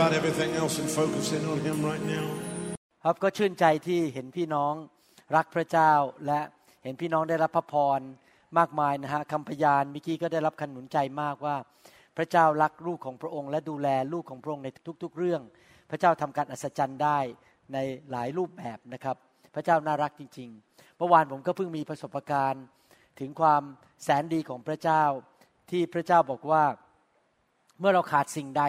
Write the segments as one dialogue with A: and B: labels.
A: about everything else and focus in on Him right now.
B: ครับก็ชื่นใจที่เห็นพี่น้องรักพระเจ้าและเห็นพี่น้องได้รับพระพรมากมายนะฮะคำพยานเมื่อกี้ก็ได้รับขนุนใจมากว่า พระเจ้ารักลูกของพระองค์ และดูแลลูกของพระองค์ในทุก ๆ เรื่อง พระเจ้าทำการอัศจรรย์ได้ในหลายรูปแบบนะครับ พระเจ้าน่ารักจริง ๆ เมื่อวานผมก็เพิ่งมีประสบการณ์ถึงความแสนดีของพระเจ้า ที่พระเจ้าบอกว่า เมื่อเราขาดสิ่งใด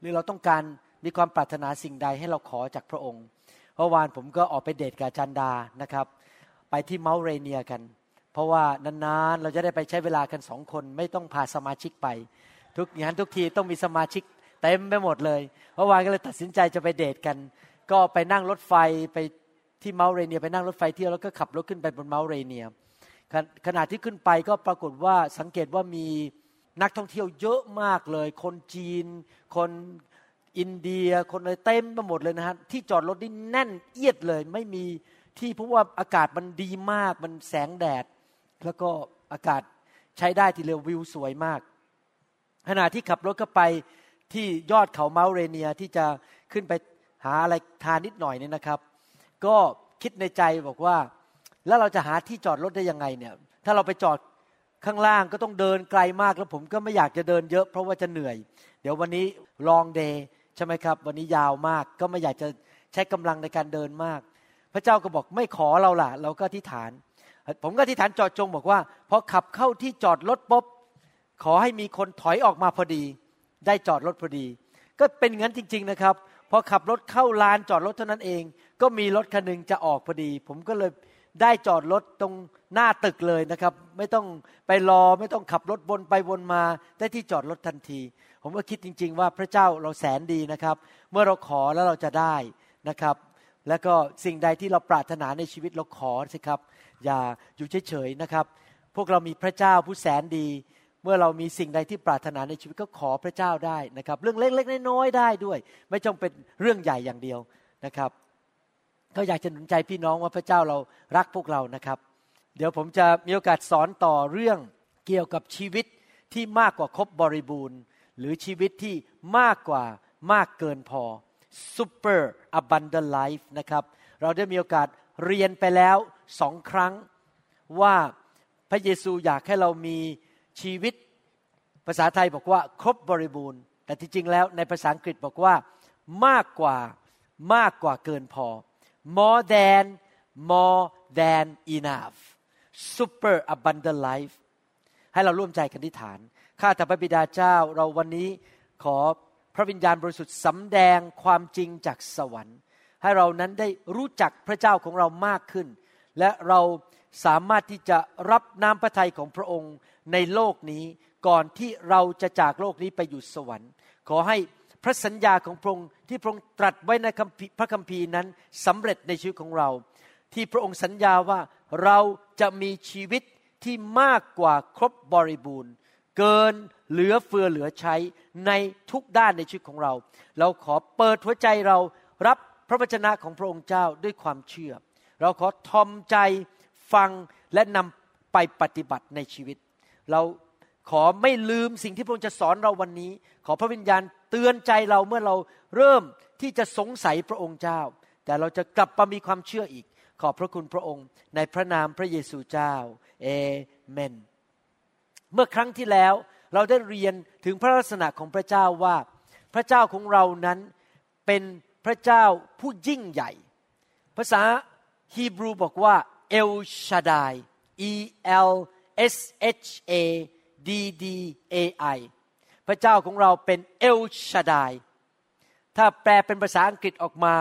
B: หรือเราต้องการมีความปรารถนาสิ่งใดให้เราขอจากพระองค์เมื่อวานผมก็ออกไปเดทกับจันดานะครับ ไปที่เมาเรเนียกัน เพราะว่านานๆเราจะได้ไปใช้เวลากันสองคน ไม่ต้องพาสมาชิกไป ทุกอย่างนทุกทีต้องมีสมาชิกเต็มไปหมดเลยเมื่อวานก็เลยตัดสินใจจะไปเดทกัน ก็ไปนั่งรถไฟไปที่เมาเรเนีย ไปนั่งรถไฟเที่ยวแล้วก็ขับรถขึ้นไปบนเมาเรเนียขณะที่ขึ้นไปก็ปรากฏว่าสังเกตว่ามี นักท่องเที่ยวเยอะมากเลย คนจีน คนอินเดีย คนอะไรเต็มไปหมดเลยนะฮะที่จอดรถนี่แน่นเอียดเลย ไม่มีที่เพราะว่าอากาศมันดีมาก มันแสงแดด แล้วก็อากาศใช้ได้ทีเดียววิวสวยมาก ขณะที่ขับรถเข้าไปที่ยอดเขาเมาเรเนียที่จะขึ้นไปหาอะไรทานนิดหน่อยเนี่ยนะครับ ก็คิดในใจบอกว่า แล้วเราจะหาที่จอดรถได้ยังไงเนี่ย ถ้าเราไปจอด ข้างล่างก็ต้องเดินไกลมากแล้วผมก็ไม่อยากจะเดินเยอะ เพราะว่าจะเหนื่อย เดี๋ยววันนี้ลองเดย์ใช่ไหมครับ วันนี้ยาวมากก็ไม่อยากจะใช้กำลังในการเดินมาก พระเจ้าก็บอกไม่ขอเราล่ะ เราก็อธิษฐาน ผมก็อธิษฐานจอดจงบอกว่าพอขับเข้าที่จอดรถปุ๊บขอให้มีคนถอยออกมาพอดี ได้จอดรถพอดี ก็เป็นงั้นจริง ๆนะครับพอขับรถเข้าลานจอดรถเท่านั้นเอง ก็มีรถคันหนึงจะออกพอดี ผมก็เลย ได้จอดรถตรงหน้าตึกเลยนะครับ ไม่ต้องไปรอไม่ต้องขับรถวนไปวนมา ได้ที่จอดรถทันที ผมก็คิดจริง ๆ ว่าพระเจ้าเราแสนดีนะครับ เมื่อเราขอแล้วเราจะได้นะครับ แล้วก็สิ่งใดที่เราปรารถนาในชีวิตเราขอสิครับ อย่าอยู่เฉยๆนะครับ พวกเรามีพระเจ้าผู้แสนดี เมื่อเรามีสิ่งใดที่ปรารถนาในชีวิตก็ขอพระเจ้าได้นะครับ เรื่องเล็กๆน้อยๆได้ด้วย ไม่จำเป็นเรื่องใหญ่อย่างเดียวนะครับ ก็อยากจะหนุนใจพี่น้องว่าพระเจ้าเรารักพวกเรานะครับ เดี๋ยวผมจะมีโอกาสสอนต่อเรื่องเกี่ยวกับชีวิตที่มากกว่าครบบริบูรณ์ หรือชีวิตที่มากกว่ามากเกินพอ super abundant life นะครับ เราได้มีโอกาสเรียนไปแล้วสองครั้งว่าพระเยซูอยากให้เรามีชีวิตภาษาไทยบอกว่าครบบริบูรณ์ แต่ที่จริงแล้วในภาษาอังกฤษบอกว่ามากกว่ามากกว่าเกินพอ more than more than enough super abundant life ให้เราร่วมใจกันที่ฐาน ข้าแต่พระบิดาเจ้าเราวันนี้ขอพระวิญญาณบริสุทธิ์สำแดงความจริงจากสวรรค์ ให้เรานั้นได้รู้จักพระเจ้าของเรามากขึ้น และเราสามารถที่จะรับน้ำพระทัยของพระองค์ในโลกนี้ก่อนที่เราจะจากโลกนี้ไปอยู่สวรรค์ ขอให้ ระสัญญาของพระองค์ที่พระองค์ตรัสไว้ในพระคัมภีร์นั้นสำเร็จในชีวิตของเรา ที่พระองค์สัญญาว่าเราจะมีชีวิตที่มากกว่าครบบริบูรณ์ เกินเหลือเฟือเหลือใช้ในทุกด้านในชีวิตของเรา เราขอเปิดหัวใจเรารับพระวจนะของพระองค์เจ้าด้วยความเชื่อ เราขอทอมใจฟังและนำไปปฏิบัติในชีวิต เราขอไม่ลืมสิ่งที่พระองค์จะสอนเราวันนี้ ขอพระวิญญาณ เตือนใจเราเมื่อเราเริ่มที่จะสงสัยพระองค์เจ้า แต่เราจะกลับมามีความเชื่ออีก ขอบพระคุณพระองค์ ในพระนามพระเยซูเจ้าเอเมน เมื่อครั้งที่แล้วเราได้เรียนถึงพระลักษณะของพระเจ้าว่า พระเจ้าของเรานั้นเป็นพระเจ้าผู้ยิ่งใหญ่ ภาษาฮีบรูบอกว่าเอลชาดาย E L S H A D D A I พระเจ้าของเราเป็นเอลชาดาย ถ้าแปลเป็นภาษาอังกฤษออกมา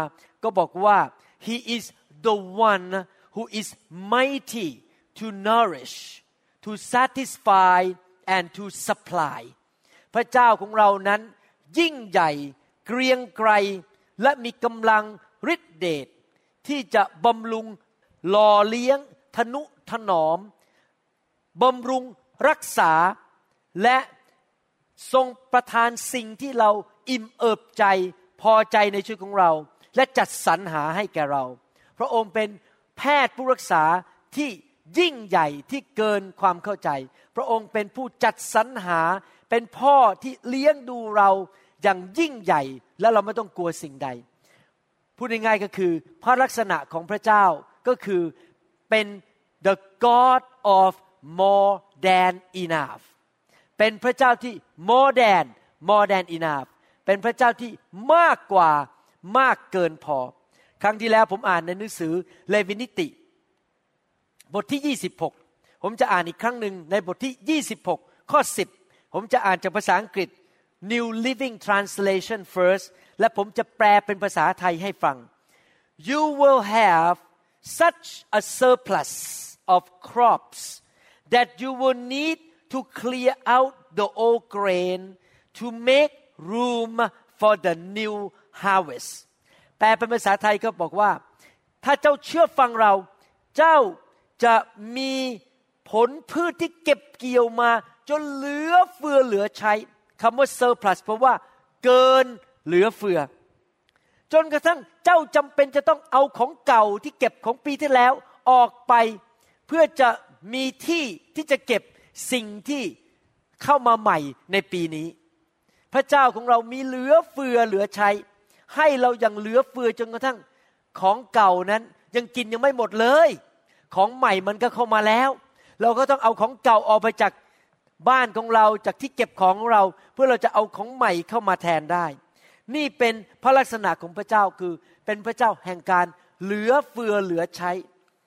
B: ก็บอกว่า he is the one who is mighty to nourish to satisfy and to supply พระเจ้าของเรานั้นยิ่งใหญ่เกรียงไกรและมีกำลังฤทธิเดชที่จะบำรุงหล่อเลี้ยง ทนุถนอมบำรุงรักษาและ ทรงประทานสิ่งที่เราอิ่มเอิบใจพอใจในชีวิตของเรา และจัดสรรหาให้แก่เรา พระองค์เป็นแพทย์ผู้รักษาที่ยิ่งใหญ่ที่เกินความเข้าใจ พระองค์เป็นผู้จัดสรรหา เป็นพ่อที่เลี้ยงดูเราอย่างยิ่งใหญ่ และเราไม่ต้องกลัวสิ่งใด พูดง่ายๆก็คือ พระลักษณะของพระเจ้าก็คือเป็น the God of more than enough เป็นพระเจ้าที่ more than more than enough เป็นพระเจ้าที่มากกว่ามากเกินพอ ครั้งที่แล้วผมอ่านในหนังสือเลวินิติ บทที่ 26 ผมจะอ่านอีกครั้งหนึ่งในบทที่ 26 ข้อ 10 ผมจะอ่านจากภาษาอังกฤษ New Living Translation first และผมจะแปลเป็นภาษาไทยให้ฟัง You will have such a surplus of crops that you will need to clear out the old grain to make room for the new harvest แปลเป็นภาษาไทยก็บอกว่า ถ้าเจ้าเชื่อฟังเรา เจ้าจะมีผลพืชที่เก็บเกี่ยวมา จนเหลือเฟือเหลือใช้คำว่า surplus เพราะว่า เกินเหลือเฟือ จนกระทั่งเจ้าจำเป็นจะต้องเอาของเก่าที่เก็บของปีที่แล้วออกไป เพื่อจะมีที่ที่จะเก็บ สิ่งที่เข้ามาใหม่ในปีนี้ พระเจ้าของเรามีเหลือเฟือเหลือใช้ ให้เราอย่างเหลือเฟือจนกระทั่งของเก่านั้นยังกินยังไม่หมดเลย ของใหม่มันก็เข้ามาแล้ว เราก็ต้องเอาของเก่าออกไปจากบ้านของเราจากที่เก็บของเรา เพื่อเราจะเอาของใหม่เข้ามาแทนได้ นี่เป็นพระลักษณะของพระเจ้าคือเป็นพระเจ้าแห่งการเหลือเฟือเหลือใช้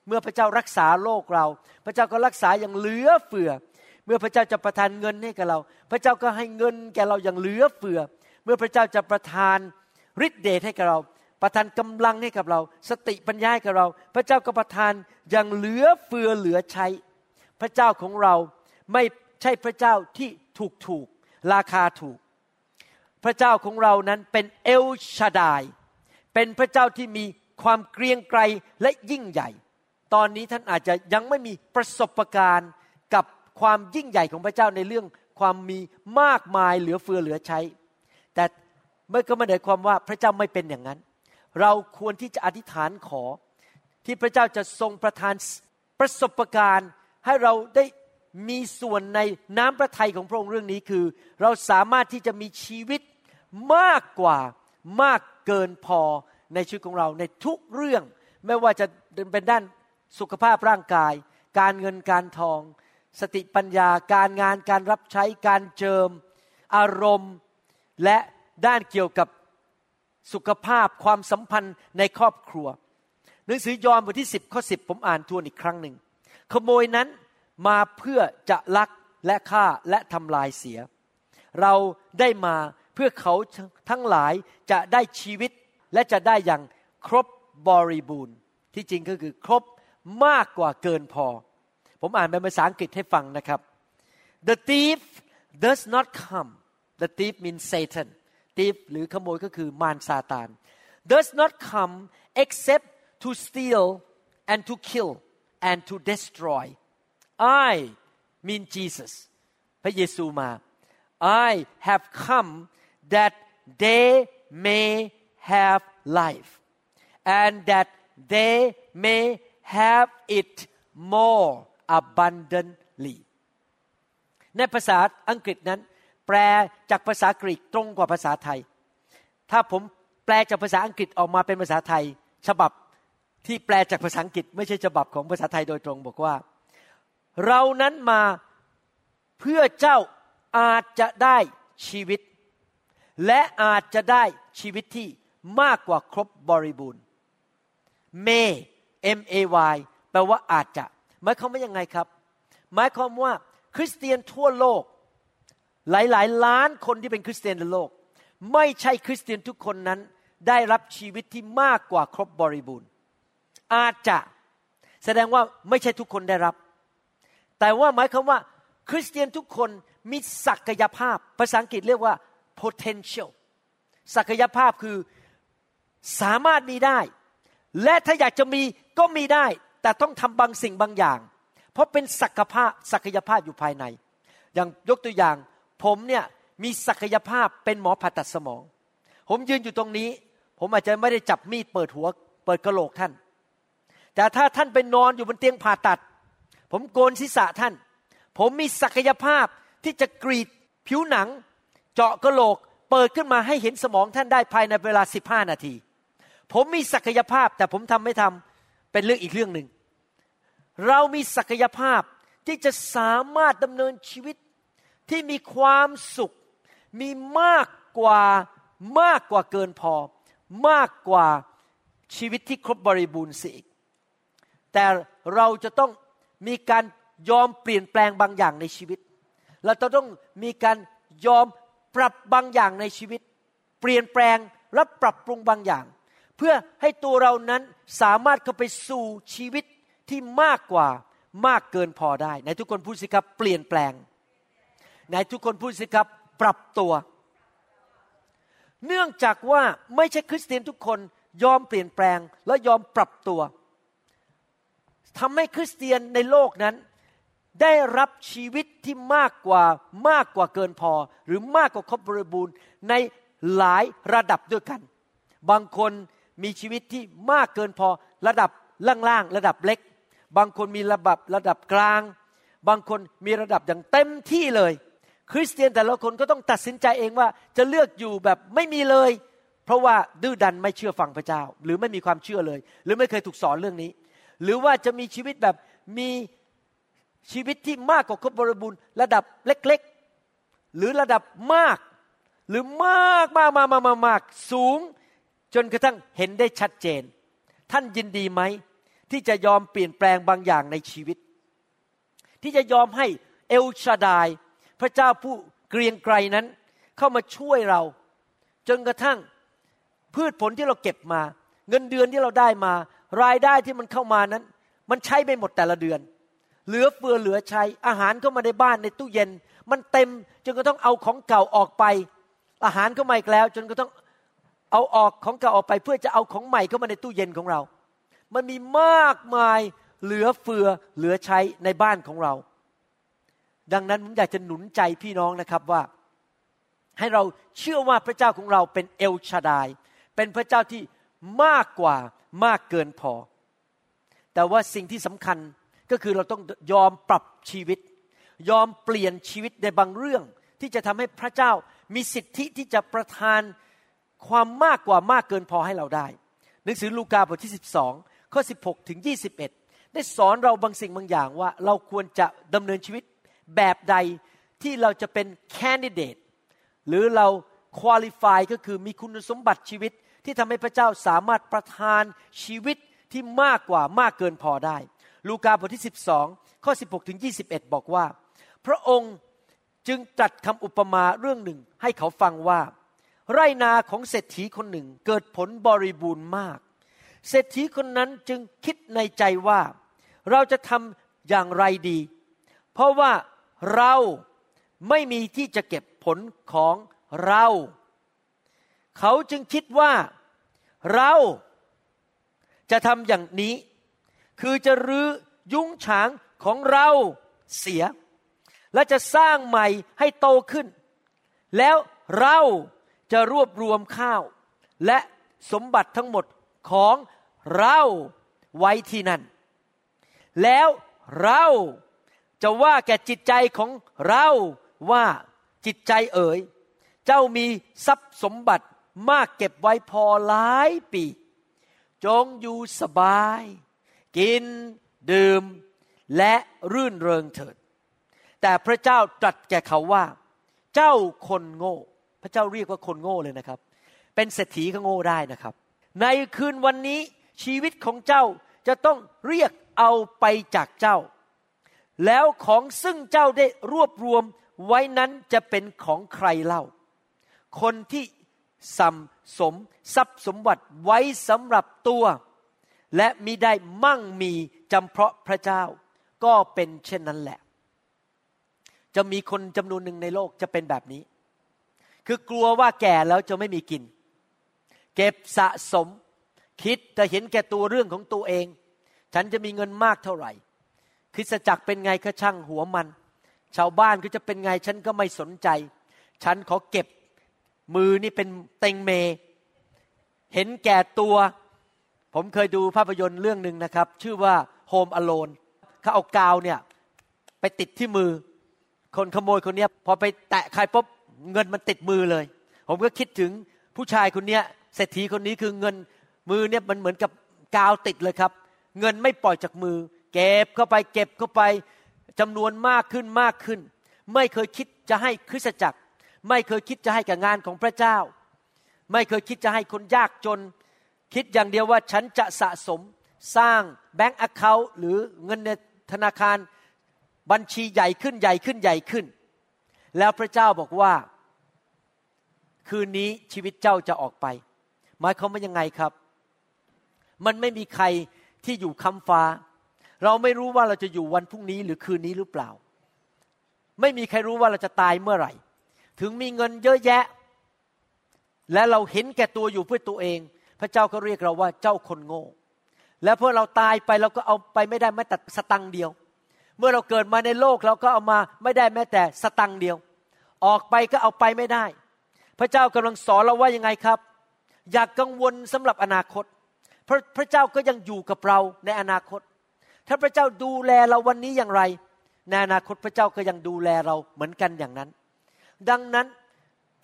B: เมื่อพระเจ้ารักษาโลกเรา พระเจ้าก็รักษาอย่างเหลือเฟือ มื่อพระเจ้าจะประทานเงินให้กับเรา พระเจ้าก็ให้เงินแก่เราอย่างเหลือเฟือ เมื่อพระเจ้าจะประทานฤทธิเดชให้กับเรา ประทานกำลังให้กับเรา สติปัญญาให้กับเรา พระเจ้าก็ประทานอย่างเหลือเฟือเหลือใช้ พระเจ้าของเราไม่ใช่พระเจ้าที่ถูกถูกราคาถูก พระเจ้าของเรานั้นเป็นเอลชาดาย เป็นพระเจ้าที่มีความเกรียงไกรและยิ่งใหญ่ ตอนนี้ท่านอาจจะยังไม่มีประสบการณ์กับ ความยิ่งใหญ่ของพระเจ้าในเรื่องความมีมากมายเหลือเฟือเหลือใช้ แต่เมื่อก็ไม่ได้ความว่าพระเจ้าไม่เป็นอย่างนั้น เราควรที่จะอธิษฐานขอ ที่พระเจ้าจะทรงประทานประสบการณ์ให้เราได้มีส่วนในน้ำพระทัยของพระองค์เรื่องนี้คือ เราสามารถที่จะมีชีวิตมากกว่ามากเกินพอในชีวิตของเราในทุกเรื่อง ไม่ว่าจะเป็นด้านสุขภาพร่างกาย การเงินการทอง สติปัญญาการงานการรับใช้การเจิม อารมณ์ และด้านเกี่ยวกับสุขภาพความสัมพันธ์ในครอบครัว หนังสือยอห์นบทที่ 10ข้อ10 ผมอ่านทวนอีกครั้งหนึ่ง ขโมยนั้นมาเพื่อจะลักและฆ่าและทำลายเสีย เราได้มาเพื่อเขาทั้งหลายจะได้ชีวิตและจะได้อย่างครบบริบูรณ์ ที่จริงก็คือครบมากกว่าเกินพอ ผมอ่านเป็นภาษาอังกฤษให้ฟังนะครับ the thief does not come the thief means Satan thief หรือขโมยก็คือมารซาตาน does not come except to steal and to kill and to destroy I mean Jesus พระเยซูมา I have come that they may have life and that they may have it more Abundantly ในภาษาอังกฤษนั้น แปลจากภาษากรีกตรงกว่าภาษาไทย ถ้าผมแปลจากภาษาอังกฤษออกมาเป็นภาษาไทย ฉบับที่แปลจากภาษาอังกฤษ ไม่ใช่ฉบับของภาษาไทยโดยตรงบอกว่า เรานั้นมาเพื่อเจ้าอาจจะได้ชีวิต และอาจจะได้ชีวิตที่มากกว่าครบบริบูรณ์ may M A Y แปลว่าอาจจะ หมายความว่ายังไงครับ หมายความว่าคริสเตียนทั่วโลก หลายๆ ล้านคนที่เป็นคริสเตียนในโลก ไม่ใช่คริสเตียนทุกคนนั้น ได้รับชีวิตที่มากกว่าครบบริบูรณ์ อาจจะแสดงว่าไม่ใช่ทุกคนได้รับ แต่ว่าหมายความว่า คริสเตียนทุกคนมีศักยภาพ ภาษาอังกฤษเรียกว่า potential ศักยภาพคือสามารถมีได้ และถ้าอยากจะมีก็มีได้ แต่ต้องทำบางสิ่งบางอย่าง เพราะเป็นศักยภาพศักยภาพอยู่ภายใน อย่างยกตัวอย่าง ผมเนี่ยมีศักยภาพเป็นหมอผ่าตัดสมอง ผมยืนอยู่ตรงนี้ ผมอาจจะไม่ได้จับมีดเปิดหัว เปิดกระโหลกท่าน แต่ถ้าท่านไปนอนอยู่บนเตียงผ่าตัด ผมโกนศีรษะท่าน ผมมีศักยภาพที่จะกรีดผิวหนัง เจาะกระโหลก เปิดขึ้นมาให้เห็นสมองท่านได้ภายในเวลา 15 นาที ผมมีศักยภาพแต่ผมทำไม่ทำ เป็นเรื่องอีกเรื่องหนึ่ง เรามีศักยภาพที่จะสามารถดำเนินชีวิตที่มีความสุข มีมากกว่ามากกว่าเกินพอ มากกว่าชีวิตที่ครบบริบูรณ์สิอีกแต่เราจะต้องมีการยอมเปลี่ยนแปลงบางอย่างในชีวิต เราจะต้องมีการยอมปรับบางอย่างในชีวิต เปลี่ยนแปลงและปรับปรุงบางอย่าง เพื่อให้ตัวเรานั้นสามารถเข้าไปสู่ชีวิตที่มากกว่ามากเกินพอได้ในทุกคนพูดสิครับเปลี่ยนแปลงในทุกคนพูดสิครับปรับตัว เนื่องจากว่าไม่ใช่คริสเตียนทุกคนยอมเปลี่ยนแปลงและยอมปรับตัวทำให้คริสเตียนในโลกนั้น ได้รับชีวิตที่มากกว่ามากกว่าเกินพอ หรือมากกว่าครบบริบูรณ์ในหลายระดับด้วยกัน บางคน มีชีวิตที่มากเกินพอระดับล่างๆระดับเล็ก บางคนมีระดับระดับกลาง บางคนมีระดับอย่างเต็มที่เลย คริสเตียนแต่ละคนก็ต้องตัดสินใจเองว่าจะเลือกอยู่แบบไม่มีเลย เพราะว่าดื้อดันไม่เชื่อฟังพระเจ้า หรือไม่มีความเชื่อเลย หรือไม่เคยถูกสอนเรื่องนี้ หรือว่าจะมีชีวิตแบบมีชีวิตที่มากกว่าครบบริบูรณ์ระดับเล็ก ๆ หรือระดับมาก หรือมากมากมากมากมากสูง จนกระทั่งเห็นได้ชัดเจน ท่านยินดีไหม ที่จะยอมเปลี่ยนแปลงบางอย่างในชีวิต ที่จะยอมให้เอลชาดาย พระเจ้าผู้เกรียงไกรนั้น เข้ามาช่วยเรา จนกระทั่งพืชผลที่เราเก็บมา เงินเดือนที่เราได้มา รายได้ที่มันเข้ามานั้น มันใช้ไม่หมดแต่ละเดือน เหลือเฟือเหลือใช้อาหารเข้ามาในบ้านในตู้เย็น มันเต็มจนกระทั่งเอาของเก่าออกไป อาหารเข้ามาอีกแล้ว จนกระทั่ง เอาออกของเก่าออกไปเพื่อจะเอาของใหม่เข้ามาในตู้เย็นของเรา มันมีมากมายเหลือเฟือเหลือใช้ในบ้านของเรา ดังนั้นผมอยากจะหนุนใจพี่น้องนะครับว่า ให้เราเชื่อว่าพระเจ้าของเราเป็นเอลชาดาย เป็นพระเจ้าที่มากกว่ามากเกินพอ แต่ว่าสิ่งที่สำคัญก็คือเราต้องยอมปรับชีวิต ยอมเปลี่ยนชีวิตในบางเรื่องที่จะทำให้พระเจ้ามีสิทธิที่จะประทาน ความมากกว่ามากเกินพอให้เราได้ หนังสือลูกาบทที่ 12 ข้อ 16 ถึง 21 ได้สอนเราบางสิ่งบางอย่างว่าเราควรจะดำเนินชีวิตแบบใดที่เราจะเป็นแคนดิเดตหรือเราคุริฟายก็คือมีคุณสมบัติชีวิตที่ทำให้พระเจ้าสามารถประทานชีวิตที่มากกว่ามากเกินพอได้ ลูกาบทที่ 12 ข้อ 16 ถึง 21 บอกว่า พระองค์จึงตรัสคำอุปมาเรื่องหนึ่งให้เขาฟังว่า ไรนาของเศรษฐีคนหนึ่งเกิดผลบริบูรณ์มาก เศรษฐีคนนั้นจึงคิดในใจว่า เราจะทำอย่างไรดี เพราะว่าเราไม่มีที่จะเก็บผลของเรา เขาจึงคิดว่าเราจะทำอย่างนี้ คือจะรื้อยุ้งฉางของเราเสีย และจะสร้างใหม่ให้โตขึ้น แล้วเรา จะรวบรวมข้าว และสมบัติทั้งหมดของเราไว้ที่นั่น แล้วเราจะว่าแก่จิตใจของเราว่าจิตใจเอ๋ย เจ้ามีทรัพย์สมบัติมากเก็บไว้พอหลายปี จงอยู่สบาย กิน ดื่ม และรื่นเริงเถิด แต่พระเจ้าตรัสแก่เขาว่า เจ้าคนโง่ พระเจ้าเรียกว่าคนโง่เลยนะครับ เป็นเศรษฐีก็โง่ได้นะครับ ในคืนวันนี้ชีวิตของเจ้าจะต้องเรียกเอาไปจากเจ้า แล้วของซึ่งเจ้าได้รวบรวมไว้นั้นจะเป็นของใครเล่า คนที่สัมสมทรัพย์สมบัติไว้สำหรับตัว และมิได้มั่งมีจำเพาะพระเจ้า ก็เป็นเช่นนั้นแหละ จะมีคนจำนวนหนึ่งในโลกจะเป็นแบบนี้ คือกลัวว่าแก่แล้วจะไม่มีกิน เก็บสะสม คิดจะเห็นแก่ตัวเรื่องของตัวเอง ฉันจะมีเงินมากเท่าไหร่ คริสจักรเป็นไงก็ช่างหัวมัน ชาวบ้านก็จะเป็นไงฉันก็ไม่สนใจ ฉันขอเก็บมือนี่เป็นเต็งเม เห็นแก่ตัว ผมเคยดูภาพยนตร์เรื่องหนึ่งนะครับ ชื่อว่า Home Alone เขาเอากาวเนี่ยไปติดที่มือ คนขโมยคนนี้พอไปแตะใครปุ๊บ เงินมันติดมือเลย ผมก็คิดถึงผู้ชายคนนี้เศรษฐีคนนี้คือเงินมือเนี่ยมันเหมือนกับกาวติดเลยครับ เงินไม่ปล่อยจากมือ เก็บเข้าไปเก็บเข้าไปจำนวนมากขึ้นมากขึ้น ไม่เคยคิดจะให้คริสตจักร ไม่เคยคิดจะให้กับงานของพระเจ้า ไม่เคยคิดจะให้คนยากจน คิดอย่างเดียวว่าฉันจะสะสมสร้างแบงก์อเคาท์หรือเงินในธนาคารบัญชีใหญ่ขึ้นใหญ่ขึ้นใหญ่ขึ้น แล้วพระเจ้าบอกว่า คืนนี้ชีวิตเจ้าจะออกไป หมายความว่ายังไงครับ มันไม่มีใครที่อยู่ค้ำฟ้า เราไม่รู้ว่าเราจะอยู่วันพรุ่งนี้หรือคืนนี้หรือเปล่า ไม่มีใครรู้ว่าเราจะตายเมื่อไหร่ ถึงมีเงินเยอะแยะ และเราเห็นแก่ตัวอยู่เพื่อตัวเอง พระเจ้าก็เรียกเราว่าเจ้าคนโง่ และเพื่อเราตายไปเราก็เอาไปไม่ได้แม้แต่สตังเดียว เมื่อเราเกิดมาในโลกเราก็เอามาไม่ได้แม้แต่สตังเดียว ออกไปก็เอาไปไม่ได้ พระเจ้ากำลังสอนเราว่ายังไงครับ อย่ากกังวลสำหรับอนาคตพระพระเจ้าก็ยังอยู่กับเราในอนาคต ถ้าพระเจ้าดูแลเราวันนี้อย่างไร ในอนาคตพระเจ้าก็ยังดูแลเราเหมือนกันอย่างนั้น ดังนั้น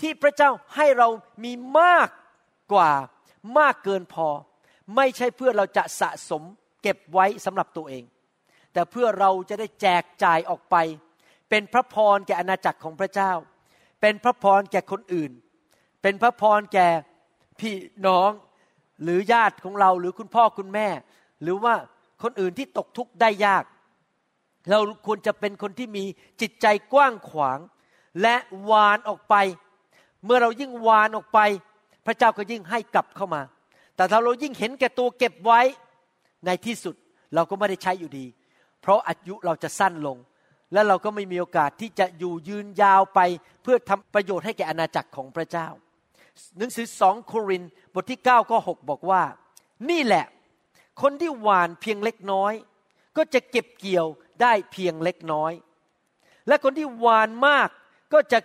B: ที่พระเจ้าให้เรามีมากกว่ามากเกินพอ ไม่ใช่เพื่อเราจะสะสมเก็บไว้สำหรับตัวเอง แต่เพื่อเราจะได้แจกจ่ายออกไป เป็นพระพรแก่อาณาจักรของพระเจ้า เป็นพระพรแก่คนอื่น เป็นพระพรแก่พี่น้องหรือญาติของเราหรือคุณพ่อคุณแม่ หรือว่าคนอื่นที่ตกทุกข์ได้ยาก เราควรจะเป็นคนที่มีจิตใจกว้างขวาง และวานออกไป เมื่อเรายิ่งวานออกไป พระเจ้าก็ยิ่งให้กลับเข้ามา แต่ถ้าเรายิ่งเห็นแก่ตัวเก็บไว้ในที่สุดเราก็ไม่ได้ใช้อยู่ดี เพราะอายุเราจะสั้นลง และเราก็ไม่มีโอกาสที่จะอยู่ยืนยาวไปเพื่อทำประโยชน์ให้แก่อาณาจักรของพระเจ้า หนังสือสองโครินบทที่9ข้อ6บอกว่า นี่แหละ คนที่หวานเพียงเล็กน้อย ก็จะเก็บเกี่ยวได้เพียงเล็กน้อย และคนที่หวานมากก็จะ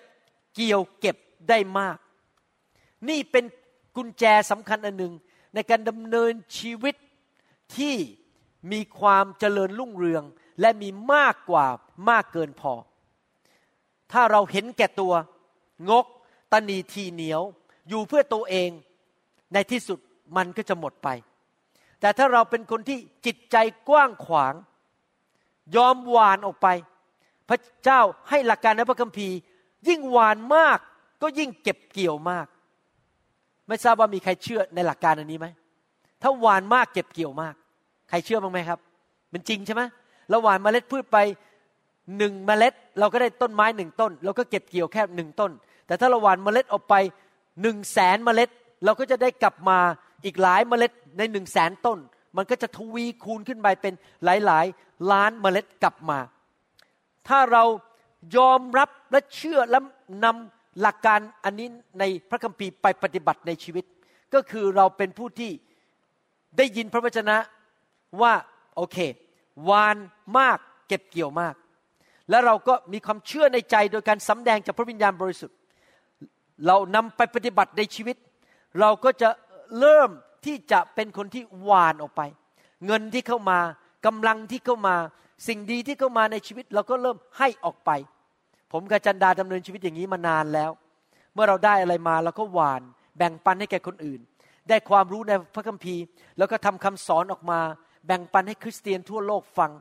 B: เกี่ยวเก็บได้มาก นี่เป็นกุญแจสำคัญอันหนึ่งในการดำเนินชีวิตที่ มีความเจริญรุ่งเรืองและมีมากกว่ามากเกินพอ ถ้าเราเห็นแก่ตัว งก ตนีทีเหนียว อยู่เพื่อตัวเองในที่สุดมันก็จะหมดไป แต่ถ้าเราเป็นคนที่จิตใจกว้างขวาง ยอมหวานออกไป พระเจ้าให้หลักการในพระคัมภีร์ ยิ่งหวานมากก็ยิ่งเก็บเกี่ยวมาก ไม่ทราบว่ามีใครเชื่อในหลักการอันนี้ไหมถ้าหวานมากเก็บเกี่ยวมาก ใครเชื่อบ้างไหมครับเป็นจริงใช่ไหมเราหวานเมล็ดพืชไปหนึ่งเมล็ด เราก็ได้ต้นไม้หนึ่งต้น เราก็เก็บเกี่ยวแค่หนึ่งต้น แต่ถ้าเราหวานเมล็ดออกไปหนึ่งแสนเมล็ด เราก็จะได้กลับมาอีกหลายเมล็ดในหนึ่งแสนต้น มันก็จะทวีคูณขึ้นไปเป็นหลายๆล้านเมล็ดกลับมา ถ้าเรายอมรับและเชื่อและนำหลักการอันนี้ในพระคัมภีร์ไปปฏิบัติในชีวิต ก็คือเราเป็นผู้ที่ได้ยินพระวจนะ ว่าโอเควานมากเก็บเกี่ยวมาก แล้วเราก็มีความเชื่อในใจโดยการสำแดงจากพระวิญญาณบริสุทธิ์ เรานำไปปฏิบัติในชีวิต เราก็จะเริ่มที่จะเป็นคนที่หวานออกไป เงินที่เข้ามากำลังที่เข้ามาสิ่งดีที่เข้ามาในชีวิต เราก็เริ่มให้ออกไป ผมกับจันดาดำเนินชีวิตอย่างนี้มานานแล้ว เมื่อเราได้อะไรมาเราก็หวานแบ่งปันให้แก่คนอื่น ได้ความรู้ในพระคัมภีร์ แล้วก็ทำคำสอนออกมา แบ่งปันให้คริสเตียนทั่วโลกฟัง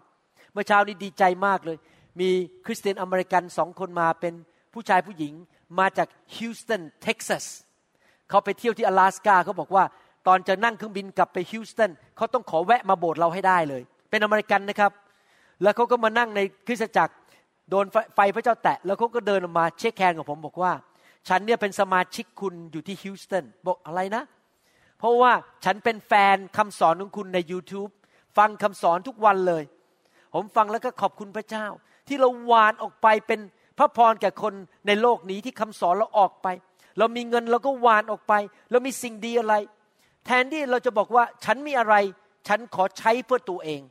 B: เมื่อเช้านี้ดีใจมากเลย มีคริสเตียนอเมริกันสองคนมาเป็นผู้ชายผู้หญิงมาจากฮิวสตันเท็กซัสเขาไปเที่ยวที่阿拉斯าเขาบอกว่าตอนจะนั่งเครื่องบินกลับไปฮิวสตันเขาต้องขอแวะมาโบสถ์เราให้ได้เลย เป็นอเมริกันนะครับ แล้วเขาก็มานั่งในคริสตจักรโดนไฟพระเจ้าแตะ แล้วเขาก็เดินออกมาเช็คแคนกับผมบอกว่า ฉันเนี่ยเป็นสมาชิกคุณอยู่ที่ฮิวสตันบอกอะไรนะ เพราะว่าฉันเป็นแฟนคำสอนของคุณใน YouTube ฟังคำสอนทุกวันเลย ผมฟังแล้วก็ขอบคุณพระเจ้า ที่เราวานออกไปเป็นพระพรแก่คนในโลกนี้ที่คำสอนเราออกไป เรามีเงินเราก็วานออกไป เรามีสิ่งดีอะไร แทนที่เราจะบอกว่าฉันมีอะไร ฉันขอใช้เพื่อตัวเอง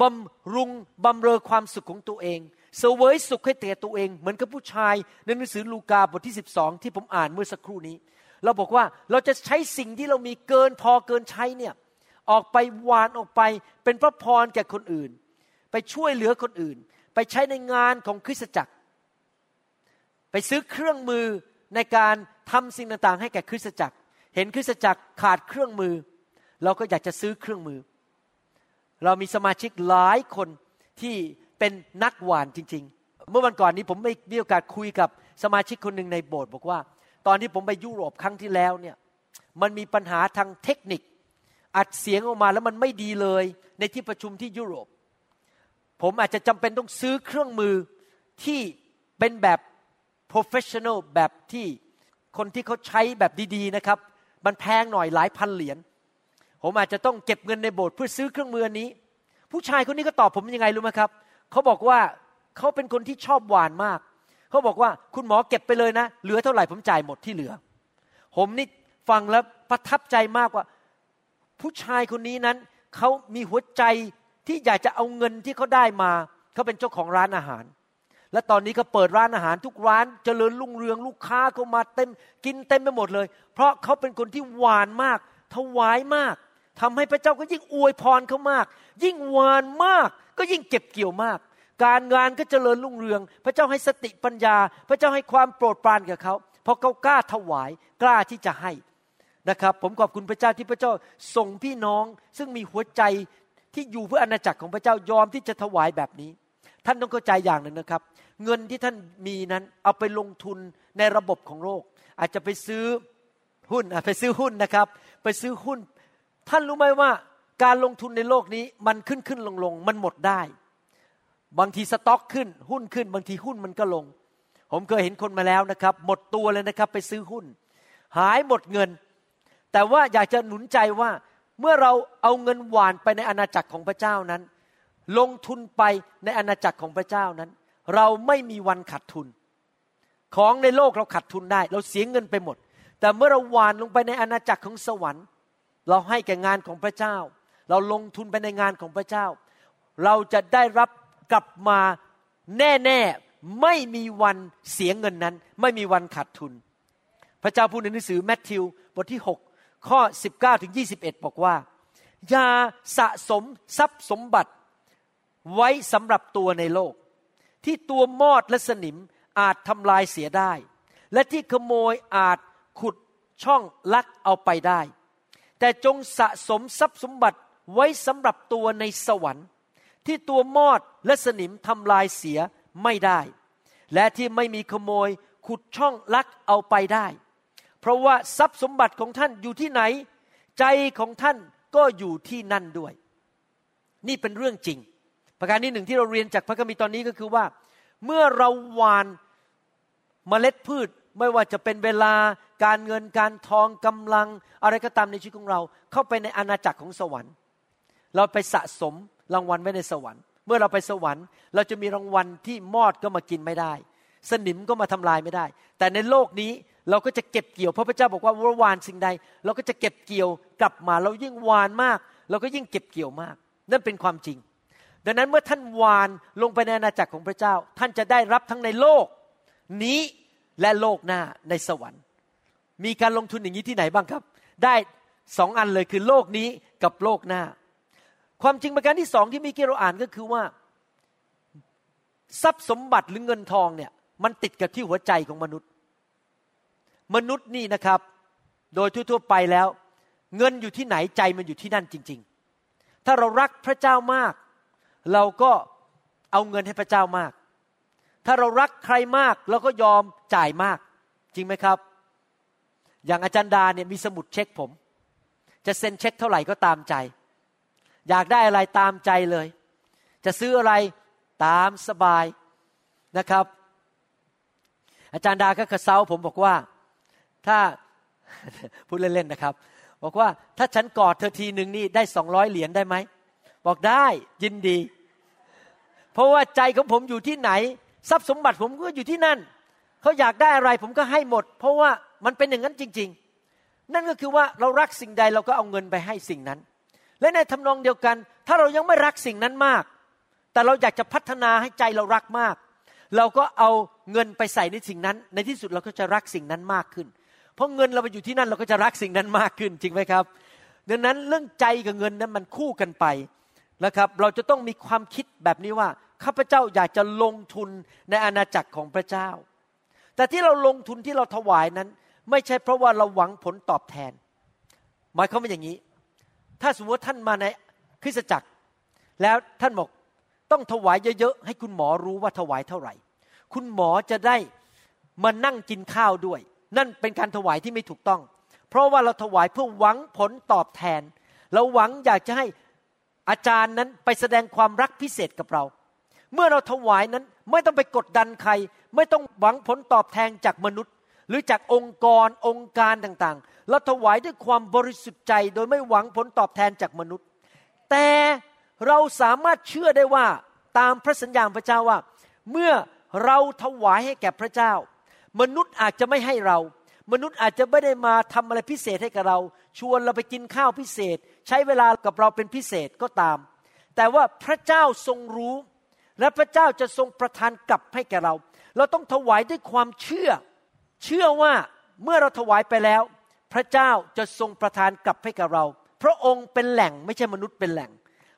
B: บำรุงบำเรอความสุขของตัวเองเสวยสุขให้แก่ตัวเอง เหมือนกับผู้ชายในหนังสือลูกาบทที่ 12 ที่ผมอ่านเมื่อสักครู่นี้ เราบอกว่าเราจะใช้สิ่งที่เรามีเกินพอเกินใช้เนี่ย ออกไปวานออกไป เป็นพระพรแก่คนอื่น ไปช่วยเหลือคนอื่น ไปใช้ในงานของคริสตจักร ไปซื้อเครื่องมือในการทำสิ่งต่างๆ ให้แก่คริสตจักร เห็นคริสตจักรขาดเครื่องมือ เราก็อยากจะซื้อเครื่องมือ เรามีสมาชิกหลายคนที่เป็นนักหวานจริง ๆ เมื่อวันก่อนนี้ผมไม่มีโอกาสคุยกับสมาชิกคนหนึ่งในโบสถ์บอกว่า ตอนที่ผมไปยุโรปครั้งที่แล้วเนี่ยมันมีปัญหาทางเทคนิค อัดเสียงออกมาแล้วมันไม่ดีเลย ในที่ประชุมที่ยุโรป ผมอาจจะจำเป็นต้องซื้อเครื่องมือที่เป็นแบบ professional แบบที่คนที่เขาใช้แบบดีๆนะครับ มันแพงหน่อยหลายพันเหรียญผมอาจจะต้องเก็บเงินในโบสถ์เพื่อซื้อเครื่องมือนี้ ผู้ชายคนนี้ก็ตอบผมยังไงรู้ไหมครับเขาบอกว่าเขาเป็นคนที่ชอบหวานมากเขาบอกว่าคุณหมอเก็บไปเลยนะ เหลือเท่าไหร่ผมจ่ายหมดที่เหลือ ผมนี่ฟังแล้วประทับใจมากว่า ผู้ชายคนนี้นั้นเขามีหัวใจที่อยากจะเอาเงินที่เขาได้มาเขาเป็นเจ้าของร้านอาหาร และตอนนี้เขาเปิดร้านอาหารทุกร้านจเจริญรุ่งเรืองลูกค้าเขามาเต็มกินเต็มไปหมดเลย เพราะเขาเป็นคนที่หวานมากถวายมากทำให้พระเจ้าก็ยิ่งอวยพรเขามาก ยิ่งหวานมากก็ยิ่งเก็บเกี่ยวมาก การงานก็เจริญรุ่งเรือง พระเจ้าให้สติปัญญา พระเจ้าให้ความโปรดปรานกับเขาเพราะเขากล้าถวายกล้าที่จะให้ นะครับ ผมขอบคุณพระเจ้าที่พระเจ้าส่งพี่น้อง ซึ่งมีหัวใจที่อยู่เพื่ออาณาจักรของพระเจ้ายอมที่จะถวายแบบนี้ ท่านต้องเข้าใจอย่างหนึ่งนะครับ เงินที่ท่านมีนั้นเอาไปลงทุนในระบบของโลก อาจจะไปซื้อหุ้นไปซื้อหุ้นนะครับ ไปซื้อหุ้น ท่านรู้ไหมว่าการลงทุนในโลกนี้มันขึ้นขึ้นลงลงมันหมดได้ บางทีสต็อกขึ้นหุ้นขึ้น บางทีหุ้นมันก็ลง ผมเคยเห็นคนมาแล้วนะครับ หมดตัวเลยนะครับ ไปซื้อหุ้น หายหมดเงิน แต่ว่าอยากจะหนุนใจว่าเมื่อเราเอาเงินหวานไปในอาณาจักรของพระเจ้านั้น ลงทุนไปในอาณาจักรของพระเจ้านั้น เราไม่มีวันขาดทุน ของในโลกเราขาดทุนได้ เราเสียเงินไปหมด แต่เมื่อเราหวานลงไปในอาณาจักรของสวรรค์ เราให้แก่งานของพระเจ้า เราลงทุนไปในงานของพระเจ้า เราจะได้รับกลับมาแน่ๆไม่มีวันเสียเงินนั้น ไม่มีวันขาดทุน พระเจ้าพูดในหนังสือแมทธิวบทที่6 ข้อ 19ถึง21 บอกว่า อย่าสะสมทรัพย์สมบัติไว้สำหรับตัวในโลก ที่ตัวมอดและสนิมอาจทำลายเสียได้ และที่ขโมยอาจขุดช่องลักเอาไปได้ แต่จงสะสมทรัพย์สมบัติไว้สำหรับตัวในสวรรค์ ที่ตัวมอดและสนิมทำลายเสียไม่ได้ และที่ไม่มีขโมยขุดช่องลักเอาไปได้ เพราะว่าทรัพย์สมบัติของท่านอยู่ที่ไหน ใจของท่านก็อยู่ที่นั่นด้วย นี่เป็นเรื่องจริง ประการที่หนึ่งที่เราเรียนจากพระคัมภีร์ตอนนี้ก็คือว่า เมื่อเราหวานเมล็ดพืชไม่ว่าจะเป็นเวลาการเงินการทองกำลัง อะไรก็ตามในชีวิตของเรา เข้าไปในอาณาจักรของสวรรค์ เราไปสะสมรางวัลไว้ในสวรรค์ เมื่อเราไปสวรรค์ เราจะมีรางวัลที่มอดก็มากินไม่ได้ สนิมก็มาทำลายไม่ได้ แต่ในโลกนี้ เราก็จะเก็บเกี่ยวเพราะพระเจ้าบอกว่าว่าวานสิ่งใด เราก็จะเก็บเกี่ยวกลับมา เรายิ่งวานมาก เราก็ยิ่งเก็บเกี่ยวมาก นั่นเป็นความจริง ดังนั้นเมื่อท่านวานลงไปในอาณาจักรของพระเจ้า ท่านจะได้รับทั้งในโลก นี้และโลกหน้าในสวรรค์ มีการลงทุนอย่างนี้ที่ไหนบ้างครับ ได้สองอันเลยคือโลกนี้กับโลกหน้า ความจริงประการที่สองที่มีเกเราอ่านก็คือว่า ทรัพย์สมบัติหรือเงินทองเนี่ยมันติดกับที่หัวใจของมนุษย์ มนุษย์นี่นะครับ โดยทั่วๆไปแล้ว เงินอยู่ที่ไหนใจมันอยู่ที่นั่นจริง ๆ ถ้าเรารักพระเจ้ามาก เราก็เอาเงินให้พระเจ้ามาก ถ้าเรารักใครมากเราก็ยอมจ่ายมาก จริงไหมครับ อย่างอาจารย์ดาเนี่ยมีสมุดเช็คผม จะเซ็นเช็คเท่าไหร่ก็ตามใจ อยากได้อะไรตามใจเลย จะซื้ออะไรตามสบายนะครับ อาจารย์ดาก็กระเซาผมบอกว่า ถ้าพูดเล่นๆนะครับ บอกว่าถ้าฉันกอดเธอทีหนึ่งนี่ได้สองร้อยเหรียญได้ไหมบอกได้ยินดี เพราะว่าใจของผมอยู่ที่ไหน ทรัพย์สมบัติผมก็อยู่ที่นั่นเขาอยากได้อะไรผมก็ให้หมด เพราะว่ามันเป็นอย่างนั้นจริง ๆ นั่นก็คือว่าเรารักสิ่งใดเราก็เอาเงินไปให้สิ่งนั้น และในทำนองเดียวกัน ถ้าเรายังไม่รักสิ่งนั้นมาก แต่เราอยากจะพัฒนาให้ใจเรารักมาก เราก็เอาเงินไปใส่ในสิ่งนั้น ในที่สุดเราก็จะรักสิ่งนั้นมากขึ้น เพราะเงินเราไปอยู่ที่นั่นเราก็จะรักสิ่งนั้นมากขึ้นจริงไหมครับ ดังนั้นเรื่องใจกับเงินนั้นมันคู่กันไปนะครับ เราจะต้องมีความคิดแบบนี้ว่าข้าพเจ้าอยากจะลงทุนในอาณาจักรของพระเจ้า แต่ที่เราลงทุนที่เราถวายนั้น ไม่ใช่เพราะว่าเราหวังผลตอบแทน หมายความว่าอย่างนี้ ถ้าสมมติว่าท่านมาในคริสตจักร แล้วท่านบอกต้องถวายเยอะๆให้คุณหมอรู้ว่าถวายเท่าไหร่ คุณหมอจะได้มานั่งกินข้าวด้วย นั่นเป็นการถวายที่ไม่ถูกต้อง เพราะว่าเราถวายเพื่อหวังผลตอบแทน เราหวังอยากจะให้อาจารย์นั้นไปแสดงความรักพิเศษกับเรา เมื่อเราถวายนั้นไม่ต้องไปกดดันใคร ไม่ต้องหวังผลตอบแทนจากมนุษย์ หรือจากองค์กรองค์การต่างๆ เราถวายด้วยความบริสุทธิ์ใจโดยไม่หวังผลตอบแทนจากมนุษย์ แต่เราสามารถเชื่อได้ว่าตามพระสัญญาพระเจ้าว่า เมื่อเราถวายให้แก่พระเจ้า มนุษย์อาจจะไม่ให้เรา มนุษย์อาจจะไม่ได้มาทำอะไรพิเศษให้กับเรา ชวนเราไปกินข้าวพิเศษ ใช้เวลากับเราเป็นพิเศษก็ตาม แต่ว่าพระเจ้าทรงรู้ และพระเจ้าจะทรงประทานกลับให้แก่เรา เราต้องถวายด้วยความเชื่อ เชื่อว่าเมื่อเราถวายไปแล้ว พระเจ้าจะทรงประทานกลับให้กับเรา พระองค์เป็นแหล่งไม่ใช่มนุษย์เป็นแหล่ง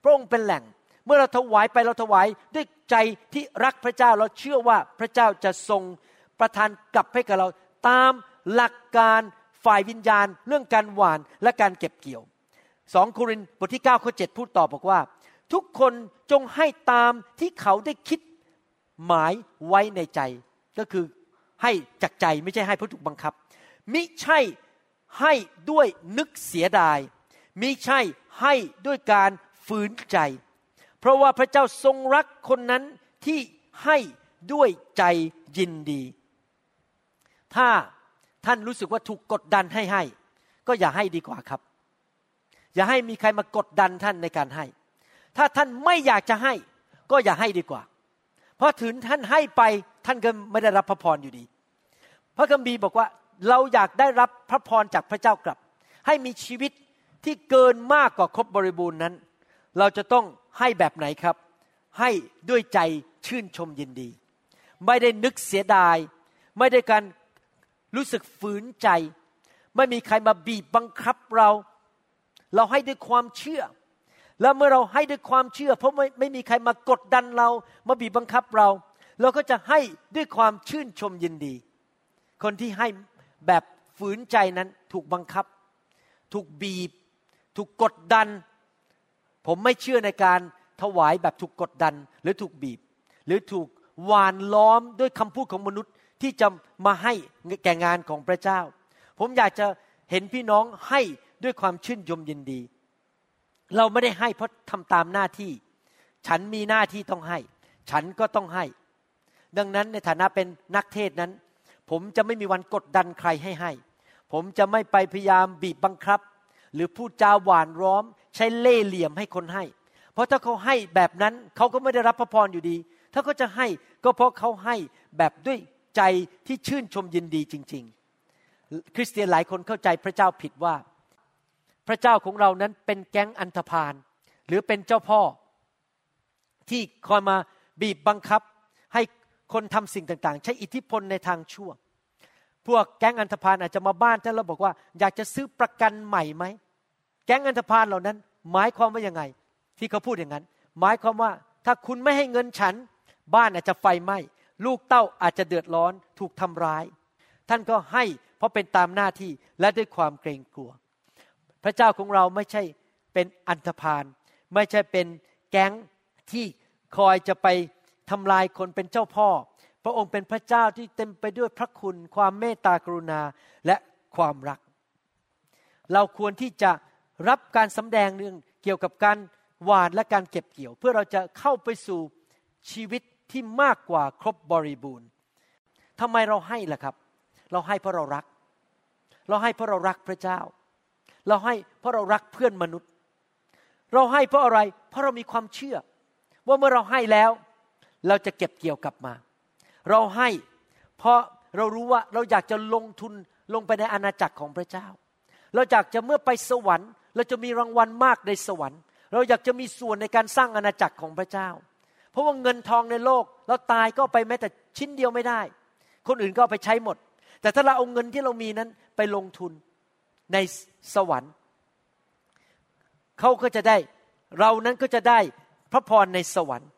B: พระองค์เป็นแหล่งเมื่อเราถวายไปเราถวายด้วยใจที่รักพระเจ้าเราเชื่อว่าพระเจ้าจะทรง ประทานกลับให้กับเราตามหลักการฝ่ายวิญญาณ เรื่องการหวานและการเก็บเกี่ยวสองโครินธ์บทที่9ข้อ7พูดต่อบอกว่า ทุกคนจงให้ตามที่เขาได้คิดหมายไว้ในใจ ก็คือให้จากใจไม่ใช่ให้เพราะถูกบังคับ มิใช่ให้ด้วยนึกเสียดาย มิใช่ให้ด้วยการฝืนใจ เพราะว่าพระเจ้าทรงรักคนนั้นที่ให้ด้วยใจยินดี ถ้าท่านรู้สึกว่าถูกกดดันให้ให้ ก็อย่าให้ดีกว่าครับ อย่าให้มีใครมากดดันท่านในการให้ ถ้าท่านไม่อยากจะให้ ก็อย่าให้ดีกว่า เพราะถึงท่านให้ไปท่านก็ไม่ได้รับพระพรอยู่ดี พระคัมภีร์บอกว่าเราอยากได้รับพระพรจากพระเจ้ากลับ ให้มีชีวิตที่เกินมากกว่าครบบริบูรณ์นั้น เราจะต้องให้แบบไหนครับ ให้ด้วยใจชื่นชมยินดี ไม่ได้นึกเสียดาย ไม่ได้การ รู้สึกฝืนใจ ไม่มีใครมาบีบบังคับเรา เราให้ด้วยความเชื่อ แล้วเมื่อเราให้ด้วยความเชื่อ เพราะไม่ไม่มีใครมากดดันเรา มาบีบบังคับเรา เราก็จะให้ด้วยความชื่นชมยินดี คนที่ให้แบบฝืนใจนั้นถูกบังคับ ถูกบีบ ถูกกดดัน ผมไม่เชื่อในการถวายแบบถูกกดดัน หรือถูกบีบ หรือถูกหวานล้อมด้วยคำพูดของมนุษย์ ที่จะมาให้แก่งานของพระเจ้า ผมอยากจะเห็นพี่น้องให้ด้วยความชื่นชมยินดี เราไม่ได้ให้เพราะทำตามหน้าที่ ฉันมีหน้าที่ต้องให้ ฉันก็ต้องให้ ดังนั้นในฐานะเป็นนักเทศนั้น ผมจะไม่มีวันกดดันใครให้ให้ ผมจะไม่ไปพยายามบีบบังคับ หรือพูดจาหวานร้อม ใช้เล่ห์เหลี่ยมให้คนให้ เพราะถ้าเขาให้แบบนั้นเขาก็ไม่ได้รับพระพรอยู่ดี ถ้าเขาจะให้ก็เพราะเขาให้แบบด้วย ใจที่ชื่นชมยินดีจริง ๆ คริสเตียนหลายคนเข้าใจพระเจ้าผิดว่า พระเจ้าของเรานั้นเป็นแก๊งอันธพาลหรือเป็นเจ้าพ่อ ที่คอยมาบีบบังคับ ให้คนทำสิ่งต่างๆ ใช้อิทธิพลในทางชั่ว พวกแก๊งอันธพาลอาจจะมาบ้านท่านแล้วบอกว่าอยากจะซื้อประกันใหม่ไหมแก๊งอันธพาลเหล่านั้น หมายความว่ายังไง ที่เขาพูดอย่างนั้น หมายความว่าถ้าคุณไม่ให้เงินฉัน บ้านอาจจะไฟไหม้ ลูกเต้าอาจจะเดือดร้อนถูกทำร้าย ท่านก็ให้เพราะเป็นตามหน้าที่และด้วยความเกรงกลัว พระเจ้าของเราไม่ใช่เป็นอันธพาลไม่ใช่เป็นแก๊งที่คอยจะไปทำลายคนเป็นเจ้าพ่อ พระองค์เป็นพระเจ้าที่เต็มไปด้วยพระคุณ ความเมตตากรุณาและความรัก เราควรที่จะรับการสำแดงเรื่องเกี่ยวกับการหวานและการเก็บเกี่ยว เพื่อเราจะเข้าไปสู่ชีวิต ที่มากกว่าครบบริบูรณ์ทำไมเราให้ล่ะครับ เราให้เพราะเรารัก เราให้เพราะเรารักพระเจ้า เราให้เพราะเรารักเพื่อนมนุษย์ เราให้เพราะอะไร เพราะเรามีความเชื่อ ว่าเมื่อเราให้แล้ว เราจะเก็บเกี่ยวกลับมา เราให้เพราะเรารู้ว่าเราอยากจะลงทุนลงไปในอาณาจักรของพระเจ้า เราอยากจะเมื่อไปสวรรค์ เราจะมีรางวัลมากในสวรรค์ เราอยากจะมีส่วนในการสร้างอาณาจักรของพระเจ้า เพราะว่าเงินทองในโลกเราตายก็ไปแม้แต่ชิ้นเดียวไม่ได้ คนอื่นก็ไปใช้หมด แต่ถ้าเราเอาเงินที่เรามีนั้นไปลงทุนในสวรรค์เขาก็จะได้เรานั้นก็จะได้พระพรในสวรรค์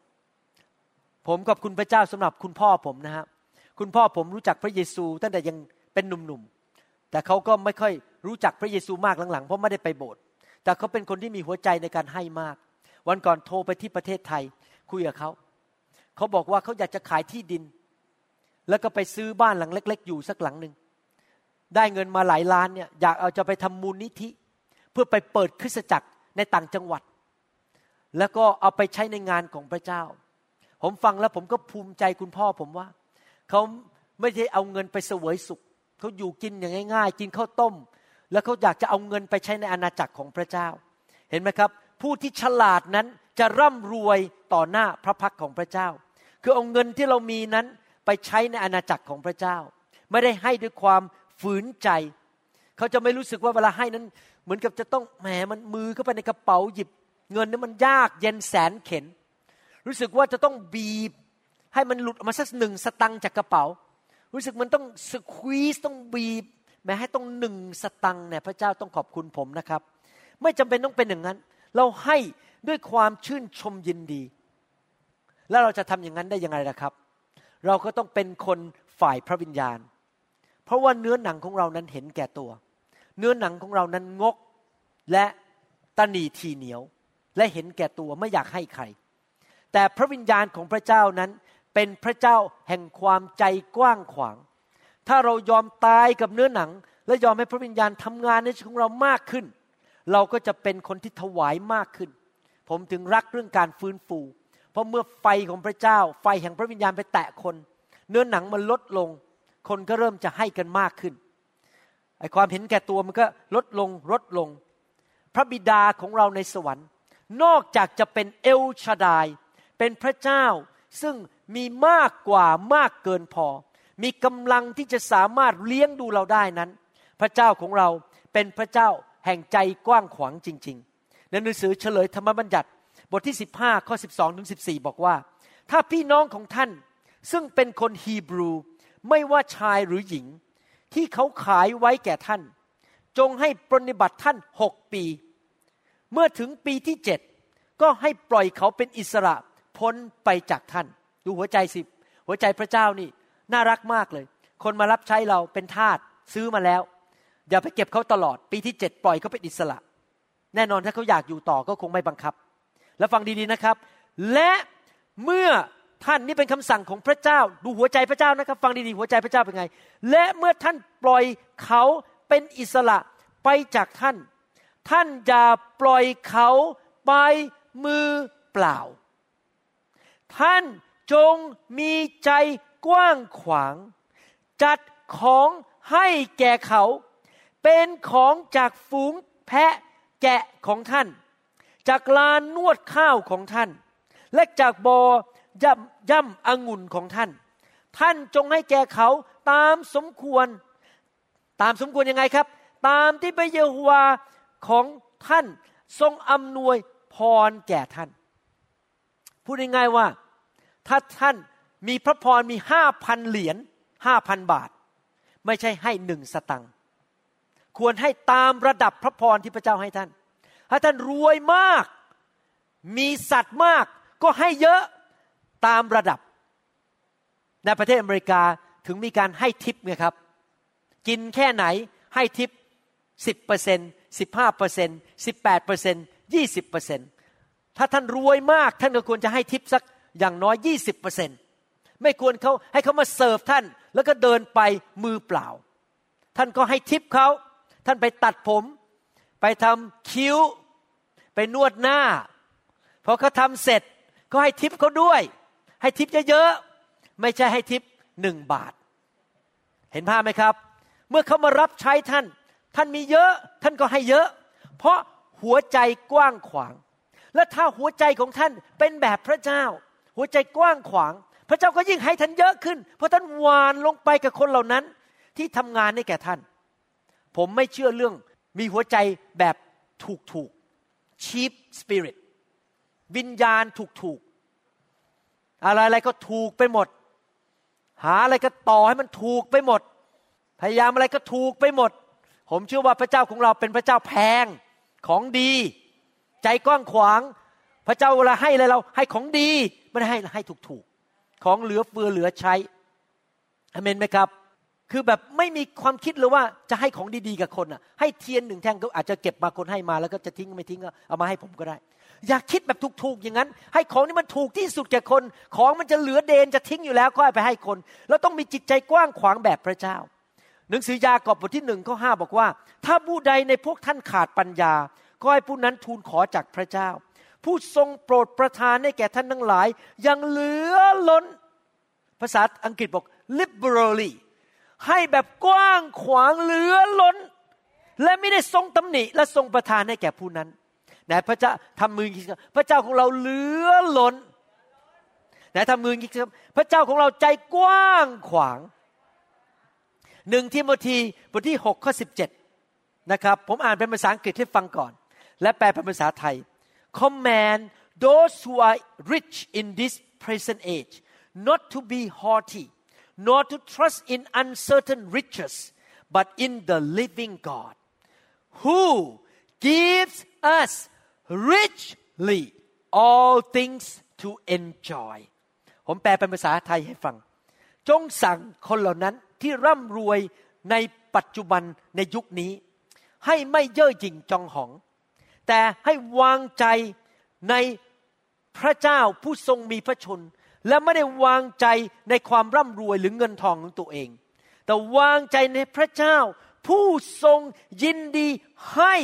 B: ผมกับคุณพระเจ้าสำหรับคุณพ่อผมนะฮะคุณพ่อผมรู้จักพระเยซูตั้งแต่ยังเป็นหนุ่มๆแต่เขาก็ไม่ค่อยรู้จักพระเยซูมากหลังๆเพราะไม่ได้ไปโบสถ์แต่เขาเป็นคนที่มีหัวใจในการให้มาก วันก่อนโทรไปที่ประเทศไทย คุยกับเขาเขาบอกว่าเขาอยากจะขายที่ดิน แล้วก็ไปซื้อบ้านหลังเล็ก ๆ อยู่สักหลังหนึ่งได้เงินมาหลายล้านเนี่ยอยากเอาจะไปทำมูลนิธิ เพื่อไปเปิดคริสตจักรในต่างจังหวัด แล้วก็เอาไปใช้ในงานของพระเจ้า ผมฟังแล้วผมก็ภูมิใจคุณพ่อผมว่าเขาไม่ได้เอาเงินไปเสวยสุขเขาอยู่กินอย่างง่าย ๆ กินข้าวต้ม แล้วเขาอยากจะเอาเงินไปใช้ในอาณาจักรของพระเจ้า เห็นไหมครับ ผู้ที่ฉลาดนั้นจะร่ำรวย ต่อหน้าพระพักของพระเจ้า คือเอาเงินที่เรามีนั้นไปใช้ในอาณาจักรของพระเจ้า ไม่ได้ให้ด้วยความฝืนใจ เขาจะไม่รู้สึกว่าเวลาให้นั้น เหมือนกับจะต้องแหมมันมือเข้าไปในกระเป๋าหยิบ เงินนั้นมันยากเย็นแสนเข็น รู้สึกว่าจะต้องบีบ ให้มันหลุดออกมาสักหนึ่งสตังจากกระเป๋า รู้สึกมันต้องสควีสต้องบีบ แม้ให้ต้องหนึ่งสตังเนี่ยพระเจ้าต้องขอบคุณผมนะครับ ไม่จำเป็นต้องเป็นอย่างนั้น เราให้ด้วยความชื่นชมยินดี แล้วเราจะทำอย่างนั้นได้ยังไงล่ะครับ เราก็ต้องเป็นคนฝ่ายพระวิญญาณ เพราะว่าเนื้อหนังของเรานั้นเห็นแก่ตัว เนื้อหนังของเรานั้นงกและตนีทีเหนียว และเห็นแก่ตัวไม่อยากให้ใคร แต่พระวิญญาณของพระเจ้านั้นเป็นพระเจ้าแห่งความใจกว้างขวาง ถ้าเรายอมตายกับเนื้อหนัง และยอมให้พระวิญญาณทำงานในชีวิตของเรามากขึ้น เราก็จะเป็นคนที่ถวายมากขึ้น ผมถึงรักเรื่องการฟื้นฟู เพราะเมื่อไฟของพระเจ้า ไฟแห่งพระวิญญาณไปแตะคน เนื้อหนังมันลดลง คนก็เริ่มจะให้กันมากขึ้นไอความเห็นแก่ตัวมันก็ลดลงลดลง พระบิดาของเราในสวรรค์ นอกจากจะเป็นเอลชาดาย เป็นพระเจ้าซึ่งมีมากกว่ามากเกินพอ มีกำลังที่จะสามารถเลี้ยงดูเราได้นั้น พระเจ้าของเราเป็นพระเจ้าแห่งใจกว้างขวางจริง ๆ ในหนังสือเฉลยธรรมบัญญัติ บทที่ 15 ข้อ 12 ถึง 14 บอกว่า ถ้าพี่น้องของท่านซึ่งเป็นคนฮีบรู ไม่ว่าชายหรือหญิง ที่เขาขายไว้แก่ท่าน จงให้ปรนิบัติท่านหกปี เมื่อถึงปีที่เจ็ดก็ให้ปล่อยเขาเป็นอิสระพ้นไปจากท่าน ดูหัวใจสิหัวใจพระเจ้านี่ น่ารักมากเลย คนมารับใช้เราเป็นทาสซื้อมาแล้วอย่าไปเก็บเขาตลอด ปีที่เจ็ดปล่อยเขาเป็นอิสระ แน่นอนถ้าเขาอยากอยู่ต่อก็คงไม่บังคับ แล้วฟังดีๆนะครับ และเมื่อท่านนี่เป็นคำสั่งของพระเจ้า ดูหัวใจพระเจ้านะครับ ฟังดีๆหัวใจพระเจ้าเป็นไง และเมื่อท่านปล่อยเขาเป็นอิสระไปจากท่าน ท่านอย่าปล่อยเขาไปมือเปล่า ท่านจงมีใจกว้างขวาง จัดของให้แก่เขา เป็นของจากฝูงแพะแกะของท่าน จากลานนวดข้าวของท่าน และจากบอย่ำย่ำองุ่นของท่าน ท่านจงให้แก่เขาตามสมควร ตามสมควรยังไงครับ ตามที่พระเยโฮวาของท่านทรงอำนวยพรแก่ท่าน พูดง่ายๆว่า ถ้าท่านมีพระพรมีห้าพันเหรียญห้าพันบาท ไม่ใช่ให้หนึ่งสตังค์ควรให้ตามระดับพระพรที่พระเจ้าให้ท่าน ถ้าท่านรวยมาก มีสัตว์มาก ก็ให้เยอะตามระดับ ในประเทศอเมริกาถึงมีการให้ทิปไงครับ กินแค่ไหนให้ทิปสิบเปอร์เซ็นสิบห้าเปอร์เซ็นสิบแปดเปอร์เซ็นยี่สิบเปอร์เซ็นถ้าท่านรวยมาก ท่านก็ควรจะให้ทิปสักอย่างน้อยยี่สิบเปอร์เซ็นไม่ควรเขาให้เขามาเสิร์ฟท่าน แล้วก็เดินไปมือเปล่า ท่านก็ให้ทิปเขาท่านไปตัดผม ไปทำคิ้ว ไปนวดหน้า พอเขาทำเสร็จก็ให้ทิปเขาด้วย ให้ทิปเยอะๆไม่ใช่ให้ทิปหนึ่งบาท เห็นภาพไหมครับ เมื่อเขามารับใช้ท่าน ท่านมีเยอะ ท่านก็ให้เยอะ เพราะหัวใจกว้างขวาง และถ้าหัวใจของท่านเป็นแบบพระเจ้า หัวใจกว้างขวาง พระเจ้าก็ยิ่งให้ท่านเยอะขึ้น เพราะท่านหวานลงไปกับคนเหล่านั้น ที่ทำงานให้แก่ท่าน ผมไม่เชื่อเรื่องมีหัวใจแบบถูกถูก cheap spirit วิญญาณถูกถูกอะไรอะไรก็ถูกไปหมด หาอะไรก็ต่อให้มันถูกไปหมด พยายามอะไรก็ถูกไปหมด ผมเชื่อว่าพระเจ้าของเราเป็นพระเจ้าแพงของดี ใจกว้างขวาง พระเจ้าเวลาให้อะไรเราให้ของดีไม่ได้ให้ให้ถูกถูกของเหลือเฟือเหลือใช้อเมนไหมครับ คือแบบไม่มีความคิดเลยว่าจะให้ของดีๆกับคนอะ ให้เทียนหนึ่งแท่งก็อาจจะเก็บมาคนให้มาแล้วก็จะทิ้งไม่ทิ้งก็เอามาให้ผมก็ได้ อย่าคิดแบบถูกๆอย่างนั้น ให้ของนี่มันถูกที่สุดแก่คน ของมันจะเหลือเดนจะทิ้งอยู่แล้วก็ไปให้คนแล้วต้องมีจิตใจกว้างขวางแบบพระเจ้า หนังสือยากอบบทที่หนึ่งข้อห้าบอกว่า ถ้าผู้ใดในพวกท่านขาดปัญญา ก็ให้ผู้นั้นทูลขอจากพระเจ้า ผู้ทรงโปรดประทานให้แก่ท่านทั้งหลายยังเหลือล้น ภาษาอังกฤษบอก liberally ให้แบบกว้างขวางเหลือล้น และไม่ได้ทรงตำหนิและทรงประทานให้แก่ผู้นั้นไหนพระเจ้าทำมืองี้พระเจ้าของเราเหลือล้นไหนทำมืองี้ครับพระเจ้าของเราใจกว้างขวางหนึ่งทิโมธีบทที่หกข้อสิบเจ็ดนะครับผมอ่านเป็นภาษาอังกฤษให้ฟังก่อน และแปลเป็นภาษาไทย command those who are rich in this present age not to be haughty nor to trust in uncertain riches but in the living God who gives us richly all things to enjoy ผมแปลเป็นภาษาไทยให้ฟัง จงสั่งคนเหล่านั้นที่ร่ำรวยในปัจจุบันในยุคนี้ ให้ไม่เย่อหยิ่งจองหอง แต่ให้วางใจในพระเจ้าผู้ทรงมีพระชน และไม่ได้วางใจในความร่ำรวยหรือเงินทองของตัวเอง แต่วางใจในพระเจ้า ผู้ทรงยินดีให้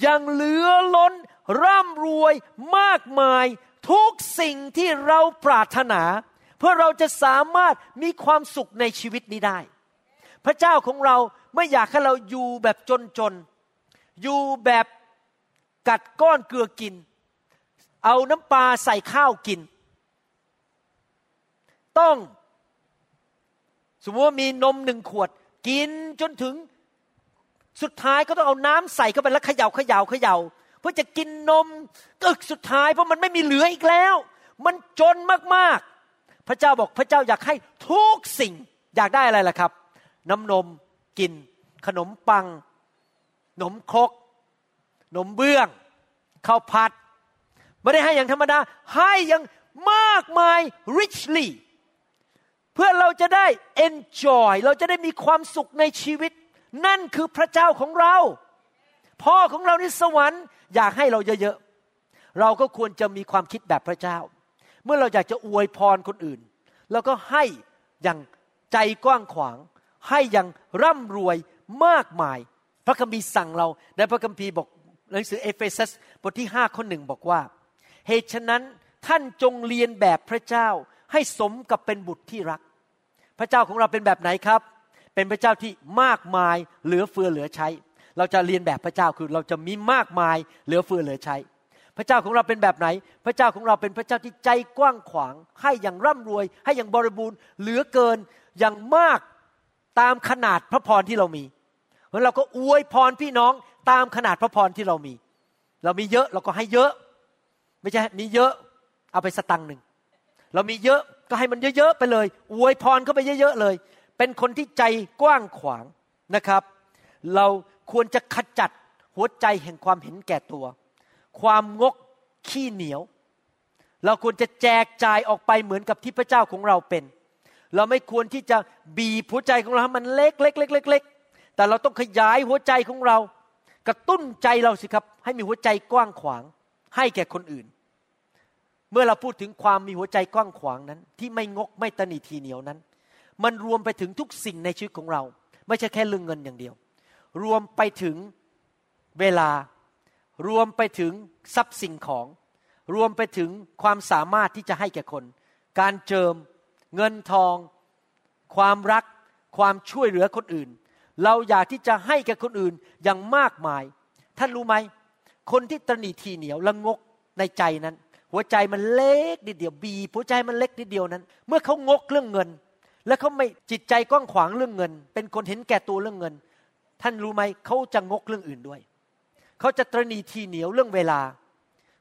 B: อย่างเหลือล้น ร่ำรวยมากมาย ทุกสิ่งที่เราปรารถนา เพื่อเราจะสามารถมีความสุขในชีวิตนี้ได้ พระเจ้าของเราไม่อยากให้เราอยู่แบบจนๆ อยู่แบบกัดก้อนเกลือกิน เอาน้ำปลาใส่ข้าวกิน ต้อง สมมติว่ามีนมหนึ่งขวด กินจนถึงสุดท้ายก็ต้องเอาน้ำใส่เข้าไปแล้วเขย่าเขย่าเขย่าเพื่อจะกินนมอึกสุดท้ายเพราะมันไม่มีเหลืออีกแล้ว มันจนมากๆ พระเจ้าบอกพระเจ้าอยากให้ทุกสิ่งอยากได้อะไรล่ะครับ น้ำนมกิน ขนมปังขนมครกนมเบื้องข้าวผัด ไม่ได้ให้อย่างธรรมดา ให้อย่างมากมาย richly เพื่อเราจะได้ enjoy เราจะได้มีความสุขในชีวิต นั่นคือพระเจ้าของเรา พ่อของเราในสวรรค์อยากให้เราเยอะๆ เราก็ควรจะมีความคิดแบบพระเจ้า เมื่อเราอยากจะอวยพรคนอื่นเราก็ให้อย่างใจกว้างขวาง ให้อย่างร่ำรวยมากมาย พระคัมภีร์สั่งเราในพระคัมภีร์บอกหนังสือเอเฟซัสบทที่ห้าข้อหนึ่งบอกว่า เหตุฉะนั้นท่านจงเรียนแบบพระเจ้า ให้สมกับเป็นบุตรที่รัก พระเจ้าของเราเป็นแบบไหนครับ เป็นพระเจ้าที่มากมายเหลือเฟือเหลือใช้ เราจะเรียนแบบพระเจ้าคือเราจะมีมากมายเหลือเฟือเหลือใช้ พระเจ้าของเราเป็นแบบไหน พระเจ้าของเราเป็นพระเจ้าที่ใจกว้างขวาง ให้อย่างร่ำรวย ให้อย่างบริบูรณ์ เหลือเกินอย่างมากตามขนาดพระพรที่เรามีเพราะเราก็อวยพรพี่น้องตามขนาดพระพรที่เรามี เรามีเยอะเราก็ให้เยอะ ไม่ใช่มีเยอะเอาไปสตังหนึ่ง เรามีเยอะก็ให้มันเยอะๆไปเลยอวยพรเข้าไปเยอะๆเลย เป็นคนที่ใจกว้างขวางนะครับ เราควรจะขจัดหัวใจแห่งความเห็นแก่ตัว ความงกขี้เหนียว เราควรจะแจกจ่ายออกไปเหมือนกับที่พระเจ้าของเราเป็น เราไม่ควรที่จะบีบหัวใจของเราให้มันเล็กเล็กเล็กเล็กเล็กแต่เราต้องขยายหัวใจของเรา กระตุ้นใจเราสิครับ ให้มีหัวใจกว้างขวาง ให้แก่คนอื่น เมื่อเราพูดถึงความมีหัวใจกว้างขวางนั้น ที่ไม่งกไม่ตนีทีเหนียวนั้น มันรวมไปถึงทุกสิ่งในชีวิตของเรา ไม่ใช่แค่เรื่องเงินอย่างเดียว รวมไปถึงเวลารวมไปถึงทรัพย์สิ่งของ รวมไปถึงความสามารถที่จะให้แก่คน การเจิม เงินทอง ความรัก ความช่วยเหลือคนอื่น เราอยากที่จะให้แก่คนอื่นอย่างมากมาย ท่านรู้ไหม คนที่ตรนีทีเหนียวละงกในใจนั้น หัวใจมันเล็กนิดเดียวบีหัวใจมันเล็กนิดเดียวนั้น เมื่อเขางกเรื่องเงิน และเขาไม่จิตใจกว้างขวางเรื่องเงิน เป็นคนเห็นแก่ตัวเรื่องเงิน ท่านรู้ไหมเขาจะงกเรื่องอื่นด้วย เขาจะตรณีทีเหนียวเรื่องเวลา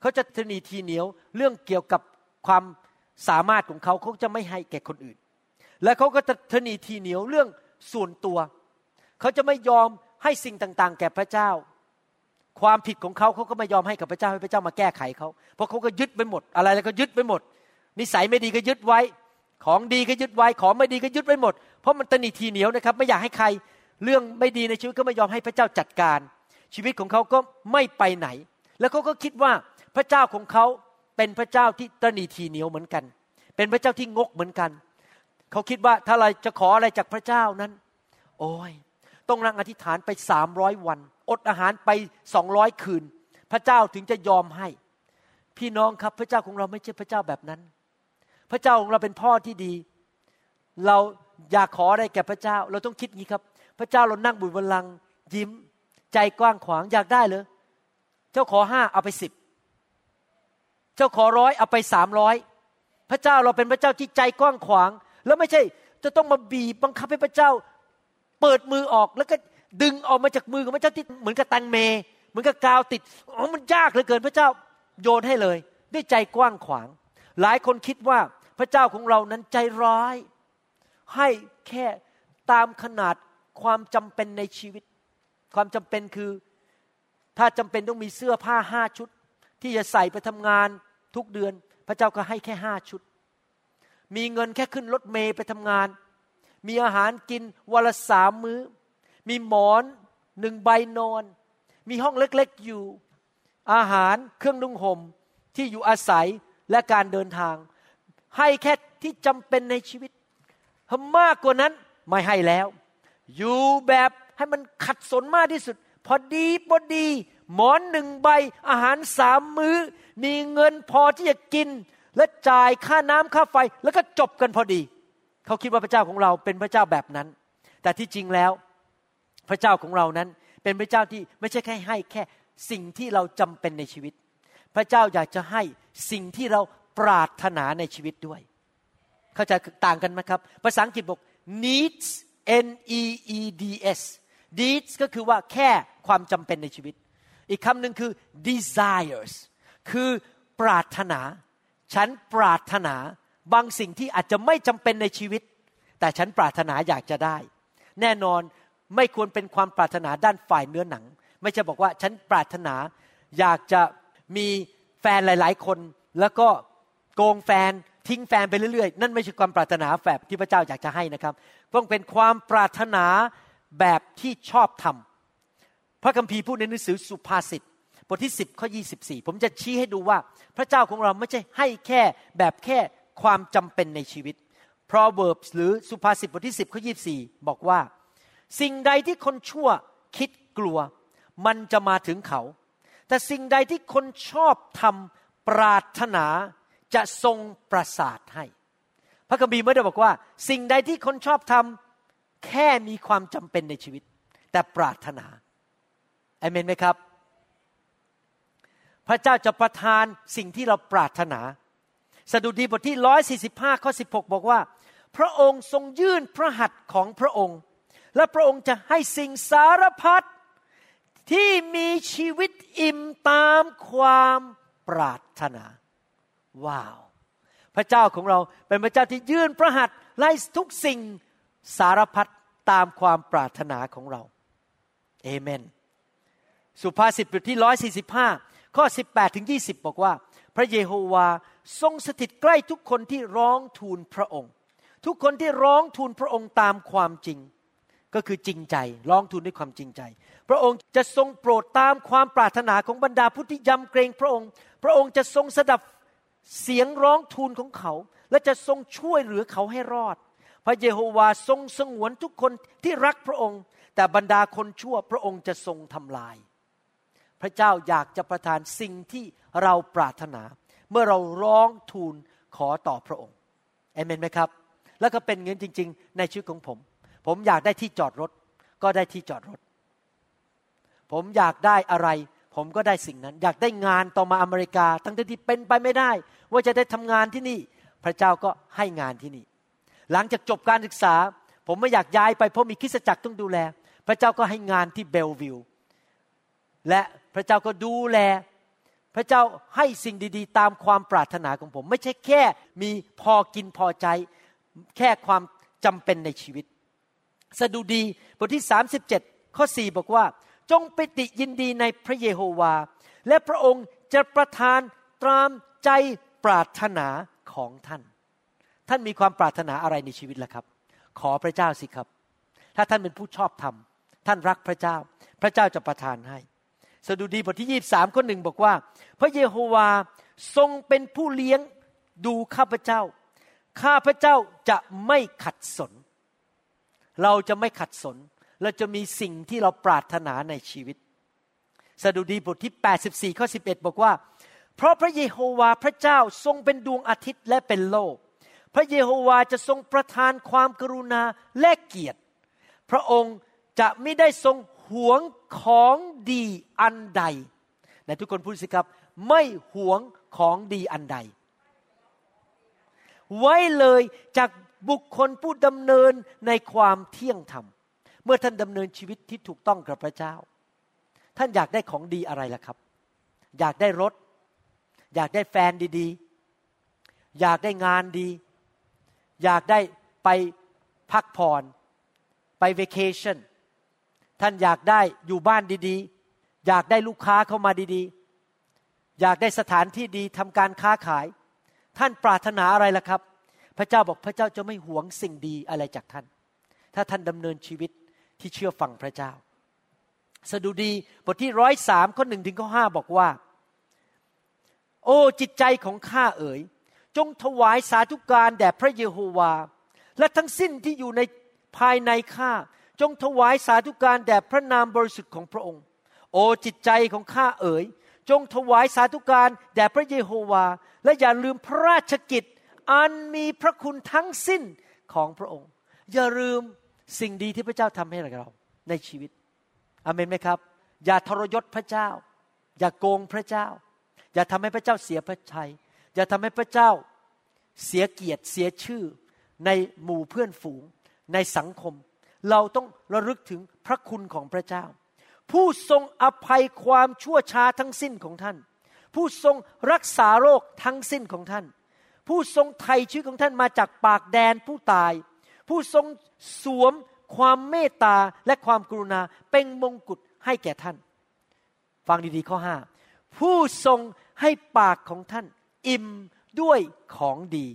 B: เขาจะตรณีทีเหนียวเรื่องเกี่ยวกับความสามารถของเขาเขาจะไม่ให้แก่คนอื่น และเขาก็จะตรณีทีเหนียวเรื่องส่วนตัว เขาจะไม่ยอมให้สิ่งต่าง ๆ แก่พระเจ้า ความผิดของเขาเขาก็ไม่ยอมให้กับพระเจ้าให้พระเจ้ามาแก้ไขเขาเพราะเขาก็ยึดไปหมด อะไรแล้วก็ยึดไปหมด นิสัยไม่ดีก็ยึดไว้ ของดีก็ยึดไว้ ของไม่ดีก็ยึดไว้หมด เพราะมันตนีทีเหนียวนะครับ ไม่อยากให้ใครเรื่องไม่ดีในชีวิตก็ไม่ยอมให้พระเจ้าจัดการ ชีวิตของเขาก็ไม่ไปไหน แล้วเขาก็คิดว่าพระเจ้าของเขาเป็นพระเจ้าที่ตนีทีเหนียวเหมือนกัน เป็นพระเจ้าที่งกเหมือนกัน เขาคิดว่าถ้าเราจะขออะไรจากพระเจ้านั้น โอ้ยต้องนั่งอธิษฐานไปสามร้อยวัน อดอาหารไปสองร้อยคืน พระเจ้าถึงจะยอมให้ พี่น้องครับพระเจ้าของเราไม่ใช่พระเจ้าแบบนั้น พระเจ้าของเราเป็นพ่อที่ดี เราอยากขออะไรแก่พระเจ้า เราต้องคิดงี้ครับ พระเจ้าเรานั่งบุญบัลลังยิ้ม ใจกว้างขวางอยากได้เลยเจ้าขอห้าเอาไปสิบเจ้าขอร้อยเอาไปสามร้อยพระเจ้าเราเป็นพระเจ้าที่ใจกว้างขวาง แล้วไม่ใช่จะต้องมาบีบบังคับให้พระเจ้า เปิดมือออกแล้วก็ ดึงออกมาจากมือของพระเจ้าที่เหมือนกับตังเม เหมือนกับกาวติดอ๋อมันยากเหลือเกินพระเจ้าโยนให้เลย ด้วยใจกว้างขวาง หลายคนคิดว่าพระเจ้าของเรานั้นใจร้าย ให้แค่ตามขนาดความจำเป็นในชีวิต ความจำเป็นคือ ถ้าจำเป็นต้องมีเสื้อผ้าห้าชุด ที่จะใส่ไปทำงานทุกเดือน พระเจ้าก็ให้แค่ห้าชุด มีเงินแค่ขึ้นรถเมย์ไปทำงาน มีอาหารกินวันละสามมื้อ มีหมอนหนึ่งใบนอน มีห้องเล็กๆอยู่ อาหารเครื่องนุ่งห่มที่อยู่อาศัยและการเดินทาง ให้แค่ที่จำเป็นในชีวิตมากกว่านั้นไม่ให้แล้ว อยู่แบบให้มันขัดสนมากที่สุด พอดีพอดี หมอนหนึ่งใบ อาหารสามมือ้อ มีเงินพอที่จะกิน และจ่ายค่าน้ำค่าไฟ แล้วก็จบกันพอดี เขาคิดว่าพระเจ้าของเราเป็นพระเจ้าแบบนั้น แต่ที่จริงแล้ว พระเจ้าของเรานั้นเป็นพระเจ้าที่ไม่ใช่แค่ให้แค่สิ่งที่เราจำเป็นในชีวิต พระเจ้าอยากจะให้สิ่งที่เราปรารถนาในชีวิตด้วย เข้าใจต่างกันไหมครับ ภาษาอังกฤษบอก needs n e e d s needs ก็คือว่าแค่ความจำเป็นในชีวิต อีกคำหนึ่งคือ desires คือปรารถนา ฉันปรารถนาบางสิ่งที่อาจจะไม่จำเป็นในชีวิต แต่ฉันปรารถนาอยากจะได้ แน่นอน ไม่ควรเป็นความปรารถนาด้านฝ่ายเนื้อหนัง ไม่ใช่บอกว่าฉันปรารถนา อยากจะมีแฟนหลาย ๆ คน แล้วก็โกงแฟนทิ้งแฟนไปเรื่อยๆ นั่นไม่ใช่ความปรารถนาแบบที่พระเจ้าอยากจะให้นะครับต้องเป็นความปรารถนาแบบที่ชอบทำพระคัมภีร์พูดในหนังสือสุภาษิตบทที่ 10ข้อ24 ผมจะชี้ให้ดูว่าพระเจ้าของเราไม่ใช่ให้แค่แบบแค่ความจำเป็นในชีวิต Proverbs หรือสุภาษิตบทที่ 10ข้อ24 บอกว่า สิ่งใดที่คนชั่วคิดกลัว มันจะมาถึงเขา แต่สิ่งใดที่คนชอบทำปรารถนาจะทรงประสาทให้ พระคัมภีร์ไม่ได้บอกว่า สิ่งใดที่คนชอบทำแค่มีความจำเป็นในชีวิต แต่ปรารถนาเอเมนไหมครับ พระเจ้าจะประทานสิ่งที่เราปรารถนา สดุดีบทที่ร้อยสี่สิบห้าข้อสิบหกบอกว่า พระองค์ทรงยื่นพระหัตถ์ของพระองค์ และพระองค์จะให้สิ่งสารพัดที่มีชีวิตอิ่มตามความปรารถนา ว้าว พระเจ้าของเราเป็นพระเจ้าที่ยื่นพระหัตถ์ไล่ทุกสิ่งสารพัดตามความปรารถนาของเราเอเมน สุภาษิตบทที่ร้อยสี่สิบห้าข้อสิบแปดถึงยี่สิบบอกว่า พระเยโฮวาทรงสถิตใกล้ทุกคนที่ร้องทูลพระองค์ ทุกคนที่ร้องทูลพระองค์ตามความจริง ก็คือจริงใจร้องทูลด้วยความจริงใจ พระองค์จะทรงโปรดตามความปรารถนาของบรรดาผู้ที่ยำเกรงพระองค์ พระองค์จะทรงสดับเสียงร้องทูลของเขา และจะทรงช่วยเหลือเขาให้รอด พระเยโฮวาทรงสงวนทุกคนที่รักพระองค์ แต่บรรดาคนชั่วพระองค์จะทรงทำลาย พระเจ้าอยากจะประทานสิ่งที่เราปรารถนา เมื่อเราร้องทูลขอต่อพระองค์เอเมนไหมครับ แล้วก็เป็นเงินจริง ๆ ในชีวิตของผม ผมอยากได้ที่จอดรถ ก็ได้ที่จอดรถ ผมอยากได้อะไร ผมก็ได้สิ่งนั้น อยากได้งานต่อมาอเมริกา ทั้งที่เป็นไปไม่ได้ ว่าจะได้ทำงานที่นี่ พระเจ้าก็ให้งานที่นี่ หลังจากจบการศึกษา ผมไม่อยากย้ายไปเพราะมีคริสตจักรต้องดูแล พระเจ้าก็ให้งานที่เบลวิวและพระเจ้าก็ดูแล พระเจ้าให้สิ่งดีๆ ตามความปรารถนาของผม ไม่ใช่แค่มีพอกินพอใจ แค่ความจำเป็นในชีวิต สดุดีบทที่ 37 ข้อ 4 บอกว่า จงปิติยินดีในพระเยโฮวา และพระองค์จะประทานตามใจปรารถนาของท่าน ท่านมีความปรารถนาอะไรในชีวิตล่ะครับ ขอพระเจ้าสิครับ ถ้าท่านเป็นผู้ชอบธรรม ท่านรักพระเจ้า พระเจ้าจะประทานให้ สดุดีบทที่ยี่สามข้อหนึ่งบอกว่า พระเยโฮวาทรงเป็นผู้เลี้ยงดูข้าพเจ้า ข้าพเจ้าจะไม่ขัดสน เราจะไม่ขัดสน เราจะมีสิ่งที่เราปรารถนาในชีวิต สดุดีบทที่ 84 ข้อ 11 บอกว่า เพราะพระเยโฮวาพระเจ้าทรงเป็นดวงอาทิตย์และเป็นโลก พระเยโฮวาจะทรงประทานความกรุณาและเกียรติ พระองค์จะไม่ได้ทรงหวงของดีอันใดในทุกคนพูดสิครับ ไม่หวงของดีอันใด ไว้เลยจาก บุคคลผู้ดำเนินในความเที่ยงธรรม เมื่อท่านดำเนินชีวิตที่ถูกต้องกับพระเจ้า ท่านอยากได้ของดีอะไรล่ะครับ อยากได้รถ อยากได้แฟนดีๆ อยากได้งานดี อยากได้ไปพักผ่อนไปเวกเคชั่นท่านอยากได้อยู่บ้านดีๆ อยากได้ลูกค้าเข้ามาดีๆ อยากได้สถานที่ดีทำการค้าขาย ท่านปรารถนาอะไรล่ะครับ พระเจ้าบอกพระเจ้าจะไม่หวงสิ่งดีอะไรจากท่าน ถ้าท่านดำเนินชีวิตที่เชื่อฟังพระเจ้า สดุดีบทที่ร้อยสามข้อหนึ่งถึงข้อห้าบอกว่า โอ้จิตใจของข้าเอ๋ย จงถวายสาธุการแด่พระเยโฮวา และทั้งสิ้นที่อยู่ในภายในข้าจงถวายสาธุการแด่พระนามบริสุทธิ์ของพระองค์ โอ้จิตใจของข้าเอ๋ย จงถวายสาธุการแด่พระเยโฮวา และอย่าลืมพระราชกิจ อันมีพระคุณทั้งสิ้นของพระองค์ อย่าลืมสิ่งดีที่พระเจ้าทำให้เราในชีวิตอเมนไหมครับ อย่าทรยศพระเจ้า อย่าโกงพระเจ้า อย่าทำให้พระเจ้าเสียพระชัย อย่าทำให้พระเจ้าเสียเกียรติเสียชื่อในหมู่เพื่อนฝูงในสังคม เราต้องระลึกถึงพระคุณของพระเจ้า ผู้ทรงอภัยความชั่วช้าทั้งสิ้นของท่าน ผู้ทรงรักษาโรคทั้งสิ้นของท่าน ผู้ทรงไถ่ชีวิตของท่านมาจากปากแดนผู้ตาย ผู้ทรงสวมความเมตตาและความกรุณาเป็นมงกุฎให้แก่ท่าน ฟังดีๆข้อห้าผู้ทรงให้ปากของท่าน อิ่มด้วยของดี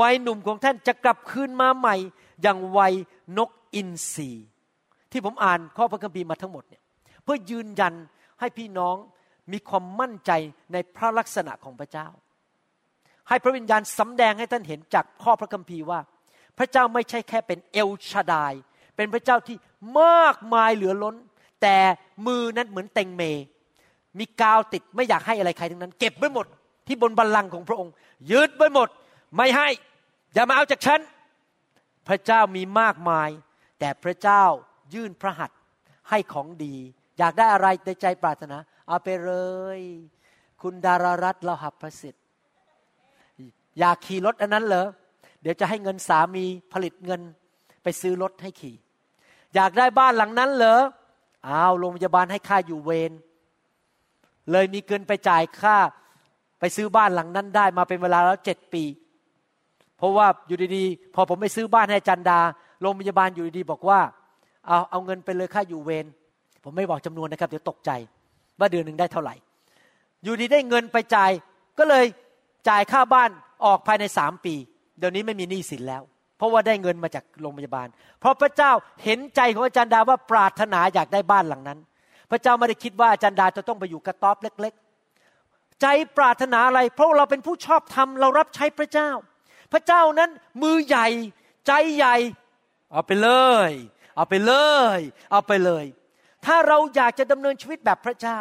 B: วัยหนุ่มของท่านจะกลับคืนมาใหม่ อย่างวัยนกอินทรีที่ผมอ่านข้อพระคัมภีร์มาทั้งหมดเนี่ยเพื่อยืนยันให้พี่น้องมีความมั่นใจในพระลักษณะของพระเจ้า ให้พระวิญญาณสำแดงให้ท่านเห็นจากข้อพระคัมภีร์ว่า พระเจ้าไม่ใช่แค่เป็นเอลชาดาย เป็นพระเจ้าที่มากมายเหลือล้น แต่มือนั้นเหมือนเต็งเม มีกาวติดไม่อยากให้อะไรใครทั้งนั้น เก็บไว้หมดที่บนบัลลังก์ของพระองค์ ยืดไว้หมด ไม่ให้ อย่ามาเอาจากฉัน พระเจ้ามีมากมาย แต่พระเจ้ายื่นพระหัตถ์ให้ของดี อยากได้อะไรในใจปรารถนา เอาไปเลย คุณดารารัตเราหับพระสิทธิ อยากขี่รถอันนั้นเหรอเดี๋ยวจะให้เงินสามีผลิตเงินไปซื้อรถให้ขี่ อยากได้บ้านหลังนั้นเหรออ้าวโรงพยาบาลให้ค่าอยู่เวรเลยมีเงินไปจ่ายค่าไปซื้อบ้านหลังนั้นได้มาเป็นเวลาแล้วเจ็ดปี เพราะว่าอยู่ดีๆ พอผมไปซื้อบ้านให้จันดาโรงพยาบาลอยู่ดีๆบอกว่า เอาเอาเงินไปเลยค่าอยู่เวรผมไม่บอกจำนวนนะครับเดี๋ยวตกใจ ว่าเดือนหนึ่งได้เท่าไหร่ อยู่ดีได้เงินไปจ่ายก็เลยจ่ายค่าบ้าน ออกภายในสามปี เดี๋ยวนี้ไม่มีหนี้สินแล้ว เพราะว่าได้เงินมาจากโรงพยาบาล เพราะพระเจ้าเห็นใจของอาจารย์ดาว่าปรารถนาอยากได้บ้านหลังนั้น พระเจ้าไม่ได้คิดว่าอาจารย์ดาจะต้องไปอยู่กระต๊อบเล็ก ๆ ใจปรารถนาอะไร เพราะเราเป็นผู้ชอบธรรมเรารับใช้พระเจ้า พระเจ้านั้นมือใหญ่ใจใหญ่เอาไปเลย เอาไปเลย เอาไปเลย ถ้าเราอยากจะดำเนินชีวิตแบบพระเจ้า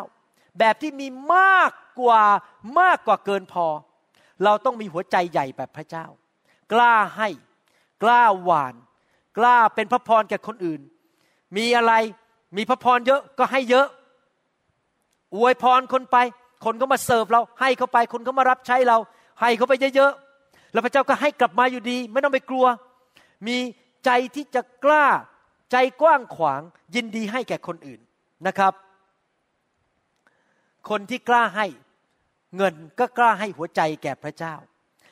B: แบบที่มีมากกว่ามากกว่าเกินพอ เราต้องมีหัวใจใหญ่แบบพระเจ้า กล้าให้ กล้าหวาน กล้าเป็นพระพรแก่คนอื่น มีอะไรมีพระพรเยอะก็ให้เยอะ อวยพรคนไป คนก็มาเสิร์ฟเรา ให้เขาไป คนก็มารับใช้เรา ให้เขาไปเยอะๆแล้วพระเจ้าก็ให้กลับมาอยู่ดี ไม่ต้องไปกลัว มีใจที่จะกล้าใจกว้างขวางยินดีให้แก่คนอื่นนะครับ คนที่กล้าให้ เงินก็กล้าให้หัวใจแก่พระเจ้า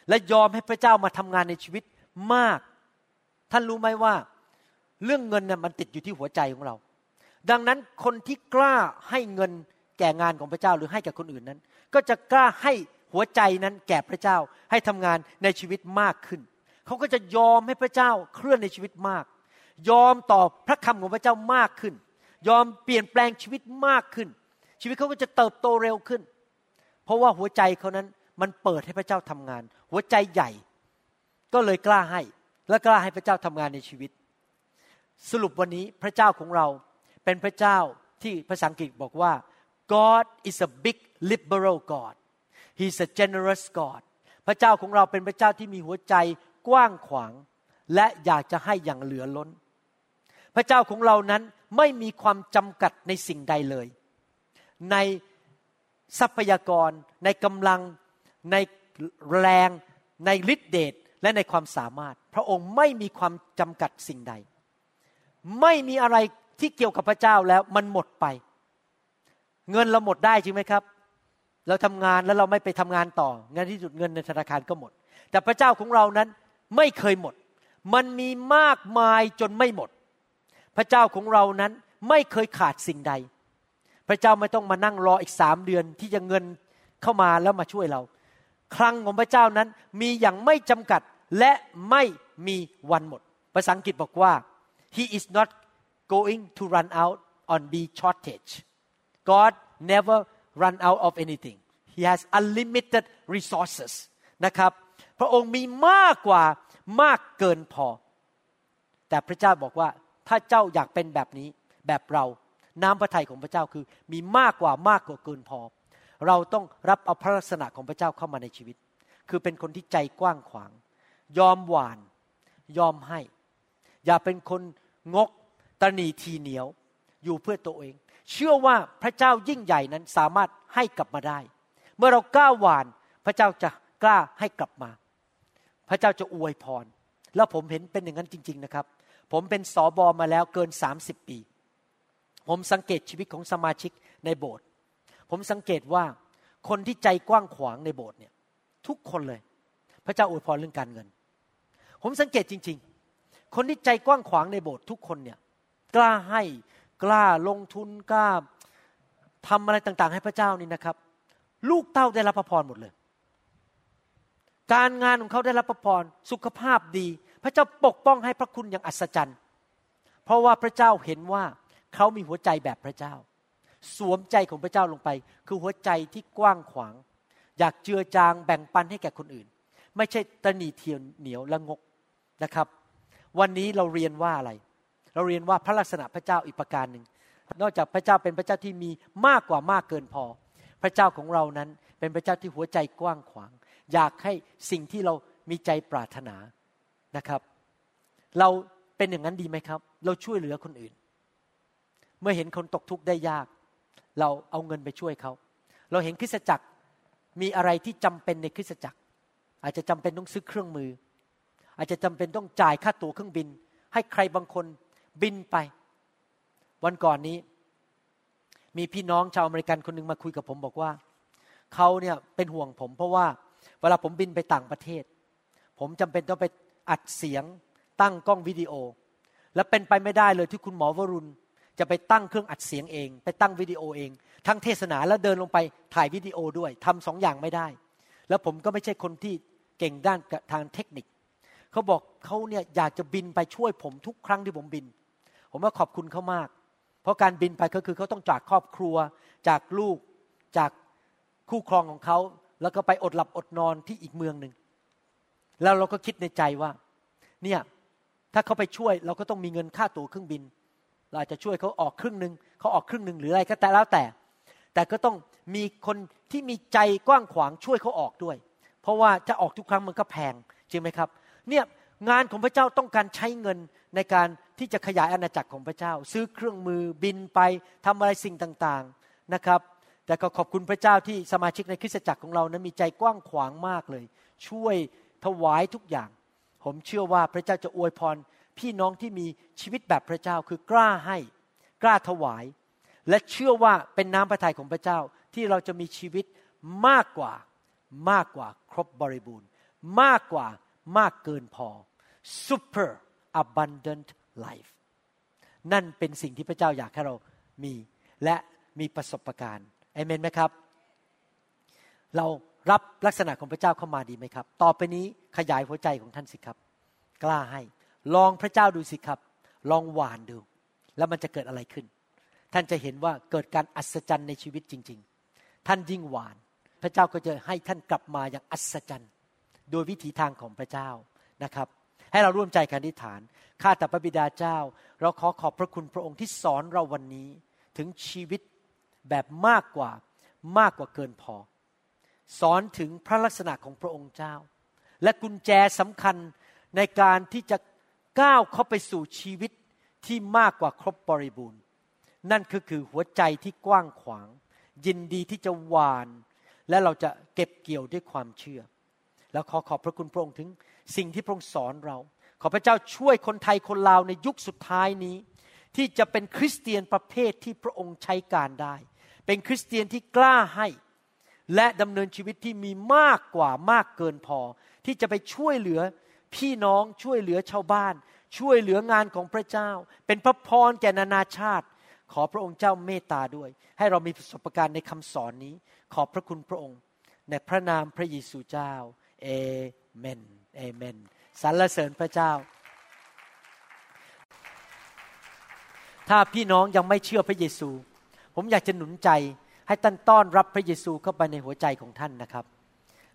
B: และยอมให้พระเจ้ามาทำงานในชีวิตมาก ท่านรู้ไหมว่า เรื่องเงินน่ยมันติดอยู่ที่หัวใจของเรา ดังนั้นคนที่กล้าให้เงินแก่งานของพระเจ้าหรือให้แก่คนอื่นนั้น ก็จะกล้าให้หัวใจนั้นแก่พระเจ้าให้ทำงานในชีวิตมากขึ้น เขาก็จะยอมให้พระเจ้าเคลื่อนในชีวิตมาก ยอมต่อพระคำของพระเจ้ามากขึ้น ยอมเปลี่ยนแปลงชีวิตมากขึ้น ชีวิตเขาก็จะเติบโตเร็วขึ้น เพราะว่าหัวใจเขานั้นมันเปิดให้พระเจ้าทำงาน หัวใจใหญ่ ก็เลยกล้าให้ และกล้าให้พระเจ้าทำงานในชีวิต สรุปวันนี้พระเจ้าของเราเป็นพระเจ้าที่ภาษาอังกฤษบอกว่า God is a big liberal God He's a generous God พระเจ้าของเราเป็นพระเจ้าที่มีหัวใจกว้างขวาง และอยากจะให้อย่างเหลือล้น พระเจ้าของเรานั้นไม่มีความจำกัดในสิ่งใดเลย ใน ทรัพยากร ในกำลัง ในแรง ในฤทธิเดชและในความสามารถ พระองค์ไม่มีความจำกัดสิ่งใด ไม่มีอะไรที่เกี่ยวกับพระเจ้าแล้วมันหมดไป เงินเราหมดได้จริงไหมครับ เราทำงานแล้วเราไม่ไปทำงานต่องานที่สุดเงินในธนาคารก็หมด แต่พระเจ้าของเรานั้นไม่เคยหมด มันมีมากมายจนไม่หมด พระเจ้าของเรานั้นไม่เคยขาดสิ่งใด พระเจ้าไม่ต้องมานั่งรออีกสามเดือนที่จะเงินเข้ามาแล้วมาช่วยเราครั้งของพระเจ้านั้นมีอย่างไม่จำกัดและไม่มีวันหมด ภาษาอังกฤษบอกว่า he is not going to run out on be shortage. God never run out of anything. He has unlimited resources นะครับพระองค์มีมากกว่ามากเกินพอ แต่พระเจ้าบอกว่าถ้าเจ้าอยากเป็นแบบนี้แบบเรา น้ำพระทัยของพระเจ้าคือ มีมากกว่ามากกว่าเกินพอ เราต้องรับเอาพระลักษณะของพระเจ้าเข้ามาในชีวิต คือเป็นคนที่ใจกว้างขวาง ยอมหวาน ยอมให้ อย่าเป็นคนงกตนีทีเหนียว อยู่เพื่อตัวเอง เชื่อว่าพระเจ้ายิ่งใหญ่นั้นสามารถให้กลับมาได้ เมื่อเรากล้าหวาน พระเจ้าจะกล้าให้กลับมา พระเจ้าจะอวยพร แล้วผมเห็นเป็นอย่างนั้นจริง ๆนะครับ ผมเป็นสอบอมาแล้วเกิน30ปี ผมสังเกตชีวิตของสมาชิกในโบสถ์ผมสังเกตว่าคนที่ใจกว้างขวางในโบสถ์เนี่ยทุกคนเลย พระเจ้าอวยพรเรื่องการเงิน ผมสังเกตจริง ๆ คนที่ใจกว้างขวางในโบสถ์ทุกคนเนี่ยกล้าให้กล้าลงทุนกล้าทำอะไรต่างๆ ให้พระเจ้านี่นะครับ ลูกเต้าได้รับพระพรหมดเลย การงานของเขาได้รับพระพรสุขภาพดี พระเจ้าปกป้องให้พระคุณอย่างอัศจรรย์ เพราะว่าพระเจ้าเห็นว่า เขามีหัวใจแบบพระเจ้า สวมใจของพระเจ้าลงไป คือหัวใจที่กว้างขวาง อยากเจือจางแบ่งปันให้แก่คนอื่น ไม่ใช่ตนีเทียนเหนียวและงกนะครับ วันนี้เราเรียนว่าอะไร เราเรียนว่าพระลักษณะพระเจ้าอีกประการหนึ่งนอกจากพระเจ้าเป็นพระเจ้าที่มีมากกว่ามากเกินพอ พระเจ้าของเรานั้นเป็นพระเจ้าที่หัวใจกว้างขวาง อยากให้สิ่งที่เรามีใจปรารถนานะครับ เราเป็นอย่างนั้นดีไหมครับ เราช่วยเหลือคนอื่น เมื่อเห็นคนตกทุกข์ได้ยาก เราเอาเงินไปช่วยเขา เราเห็นคริสตจักรมีอะไรที่จำเป็นในคริสตจักร อาจจะจำเป็นต้องซื้อเครื่องมือ อาจจะจำเป็นต้องจ่ายค่าตั๋วเครื่องบิน ให้ใครบางคนบินไป วันก่อนนี้ มีพี่น้องชาวอเมริกันคนหนึ่งมาคุยกับผมบอกว่าเขาเนี่ยเป็นห่วงผม เพราะว่าเวลาผมบินไปต่างประเทศ ผมจำเป็นต้องไปอัดเสียงตั้งกล้องวิดีโอ และเป็นไปไม่ได้เลยที่คุณหมอวรุณ จะไปตั้งเครื่องอัดเสียงเอง ไปตั้งวิดีโอเอง ทั้งเทศนาแล้วเดินลงไปถ่ายวิดีโอด้วยทำสองอย่างไม่ได้ แล้วผมก็ไม่ใช่คนที่เก่งด้านทางเทคนิค เขาบอกเขาเนี่ยอยากจะบินไปช่วยผมทุกครั้งที่ผมบิน ผมว่าขอบคุณเขามาก เพราะการบินไปก็คือเขาต้องจากครอบครัว จากลูกจากคู่ครองของเขา แล้วก็ไปอดหลับอดนอนที่อีกเมืองหนึ่งแล้วเราก็คิดในใจว่า เนี่ยถ้าเขาไปช่วยเราก็ต้องมีเงินค่าตั๋วเครื่องบิน เราอาจจะช่วยเขาออกครึ่งหนึ่งเขาออกครึ่งหนึ่งหรืออะไรก็แต่แล้วแต่ แต่ก็ต้องมีคนที่มีใจกว้างขวางช่วยเขาออกด้วย เพราะว่าจะออกทุกครั้งมันก็แพงจริงไหมครับ เนี่ยงานของพระเจ้าต้องการใช้เงินในการที่จะขยายอาณาจักรของพระเจ้า ซื้อเครื่องมือบินไปทำอะไรสิ่งต่างๆนะครับ แต่ก็ขอบคุณพระเจ้าที่สมาชิกในคริสตจักรของเรานะมีใจกว้างขวางมากเลย ช่วยถวายทุกอย่าง ผมเชื่อว่าพระเจ้าจะอวยพร พี่น้องที่มีชีวิตแบบพระเจ้าคือกล้าให้กล้าถวาย และเชื่อว่าเป็นน้ำพระทัยของพระเจ้าที่เราจะมีชีวิตมากกว่ามากกว่าครบบริบูรณ์ มากกว่ามากเกินพอ super abundant life นั่นเป็นสิ่งที่พระเจ้าอยากให้เรามีและมีประสบการณ์เอเมนไหมครับ เรารับลักษณะของพระเจ้าเข้ามาดีไหมครับ ต่อไปนี้ขยายหัวใจของท่านสิครับ กล้าให้ ลองพระเจ้าดูสิครับ ลองหวานดู แล้วมันจะเกิดอะไรขึ้น ท่านจะเห็นว่าเกิดการอัศจรรย์ในชีวิตจริง ๆ ท่านยิ่งหวาน พระเจ้าก็จะให้ท่านกลับมาอย่างอัศจรรย์ โดยวิถีทางของพระเจ้านะครับ ให้เราร่วมใจกันอธิษฐาน ข้าแต่พระบิดาเจ้า เราขอขอบพระคุณพระองค์ที่สอนเราวันนี้ถึงชีวิตแบบมากกว่ามากกว่าเกินพอ สอนถึงพระลักษณะของพระองค์เจ้า และกุญแจสำคัญในการที่จะ ก้าวเข้าไปสู่ชีวิตที่มากกว่าครบบริบูรณ์ นั่นก็คือหัวใจที่กว้างขวาง ยินดีที่จะหวาน และเราจะเก็บเกี่ยวด้วยความเชื่อ แล้วขอขอบพระคุณพระองค์ถึงสิ่งที่พระองค์สอนเรา ขอพระเจ้าช่วยคนไทยคนลาวในยุคสุดท้ายนี้ ที่จะเป็นคริสเตียนประเภทที่พระองค์ใช้การได้ เป็นคริสเตียนที่กล้าให้และดำเนินชีวิตที่มีมากกว่ามากเกินพอ ที่จะไปช่วยเหลือ พี่น้องช่วยเหลือชาวบ้าน ช่วยเหลืองานของพระเจ้า เป็นพระพรแก่นานาชาติ ขอพระองค์เจ้าเมตตาด้วย ให้เรามีประสบการณ์ในคำสอนนี้ ขอบพระคุณพระองค์ ในพระนามพระเยซูเจ้าเอเมนเอเมนสรรเสริญพระเจ้า ถ้าพี่น้องยังไม่เชื่อพระเยซู ผมอยากจะหนุนใจให้ท่านต้อนรับพระเยซูเข้าไปในหัวใจของท่านนะครับ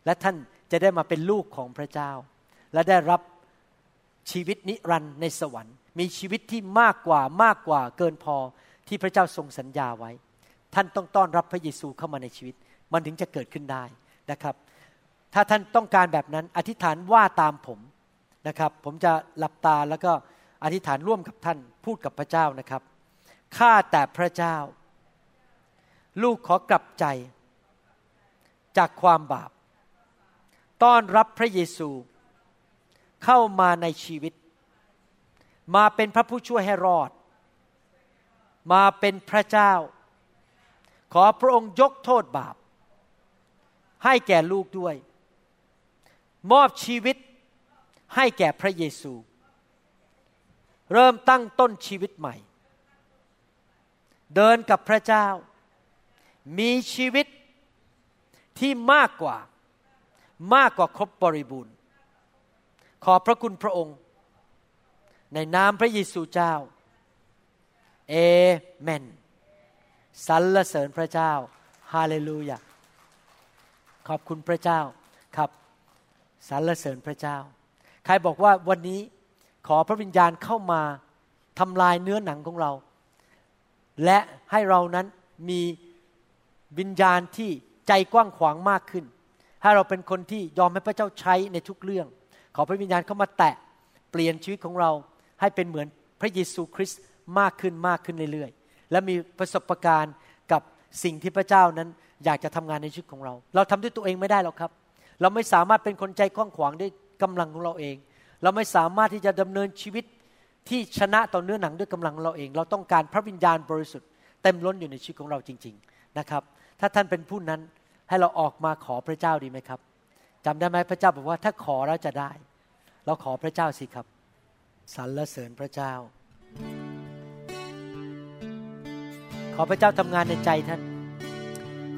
B: และท่านจะได้มาเป็นลูกของพระเจ้า และได้รับชีวิตนิรันดร์ในสวรรค์ มีชีวิตที่มากกว่ามากกว่าเกินพอที่พระเจ้าทรงสัญญาไว้ ท่านต้องต้อนรับพระเยซูเข้ามาในชีวิต มันถึงจะเกิดขึ้นได้นะครับ ถ้าท่านต้องการแบบนั้นอธิษฐานว่าตามผมนะครับ ผมจะหลับตาแล้วก็อธิษฐานร่วมกับท่านพูดกับพระเจ้านะครับข้าแต่พระเจ้า ลูกขอกลับใจ จากความบาป ต้อนรับพระเยซู เข้ามาในชีวิต มาเป็นพระผู้ช่วยให้รอด มาเป็นพระเจ้า ขอพระองค์ยกโทษบาป ให้แก่ลูกด้วย มอบชีวิตให้แก่พระเยซู เริ่มตั้งต้นชีวิตใหม่ เดินกับพระเจ้า มีชีวิตที่มากกว่ามากกว่าครบบริบูรณ์ ขอพระคุณพระองค์ ในนามพระเยซูเจ้า เอเมนสรรเสริญพระเจ้า ฮาเลลูยา ขอบคุณพระเจ้าครับสรรเสริญพระเจ้า ใครบอกว่าวันนี้ขอพระวิญญาณเข้ามาทำลายเนื้อหนังของเรา และให้เรานั้นมีวิญญาณที่ใจกว้างขวางมากขึ้น ให้เราเป็นคนที่ยอมให้พระเจ้าใช้ในทุกเรื่อง ขอพระวิญญาณเข้ามาแตะเปลี่ยนชีวิตของเราให้เป็นเหมือนพระเยซูคริสต์มากขึ้นมากขึ้นเรื่อยๆ และมีประสบการณ์กับสิ่งที่พระเจ้านั้นอยากจะทำงานในชีวิตของเรา เราทำด้วยตัวเองไม่ได้หรอกครับ เราไม่สามารถเป็นคนใจกว้างขวางด้วยกำลังของเราเอง เราไม่สามารถที่จะดำเนินชีวิตที่ชนะต่อเนื้อหนังด้วยกำลังเราเอง เราต้องการพระวิญญาณบริสุทธิ์เต็มล้นอยู่ในชีวิตของเราจริง ๆนะครับ ถ้าท่านเป็นผู้นั้นให้เราออกมาขอพระเจ้าดีไหมครับ จำได้ไหมพระเจ้าบอกว่าถ้าขอเราจะได้ เราขอพระเจ้าสิครับสรรเสริญพระเจ้า ขอพระเจ้าทำงานในใจท่าน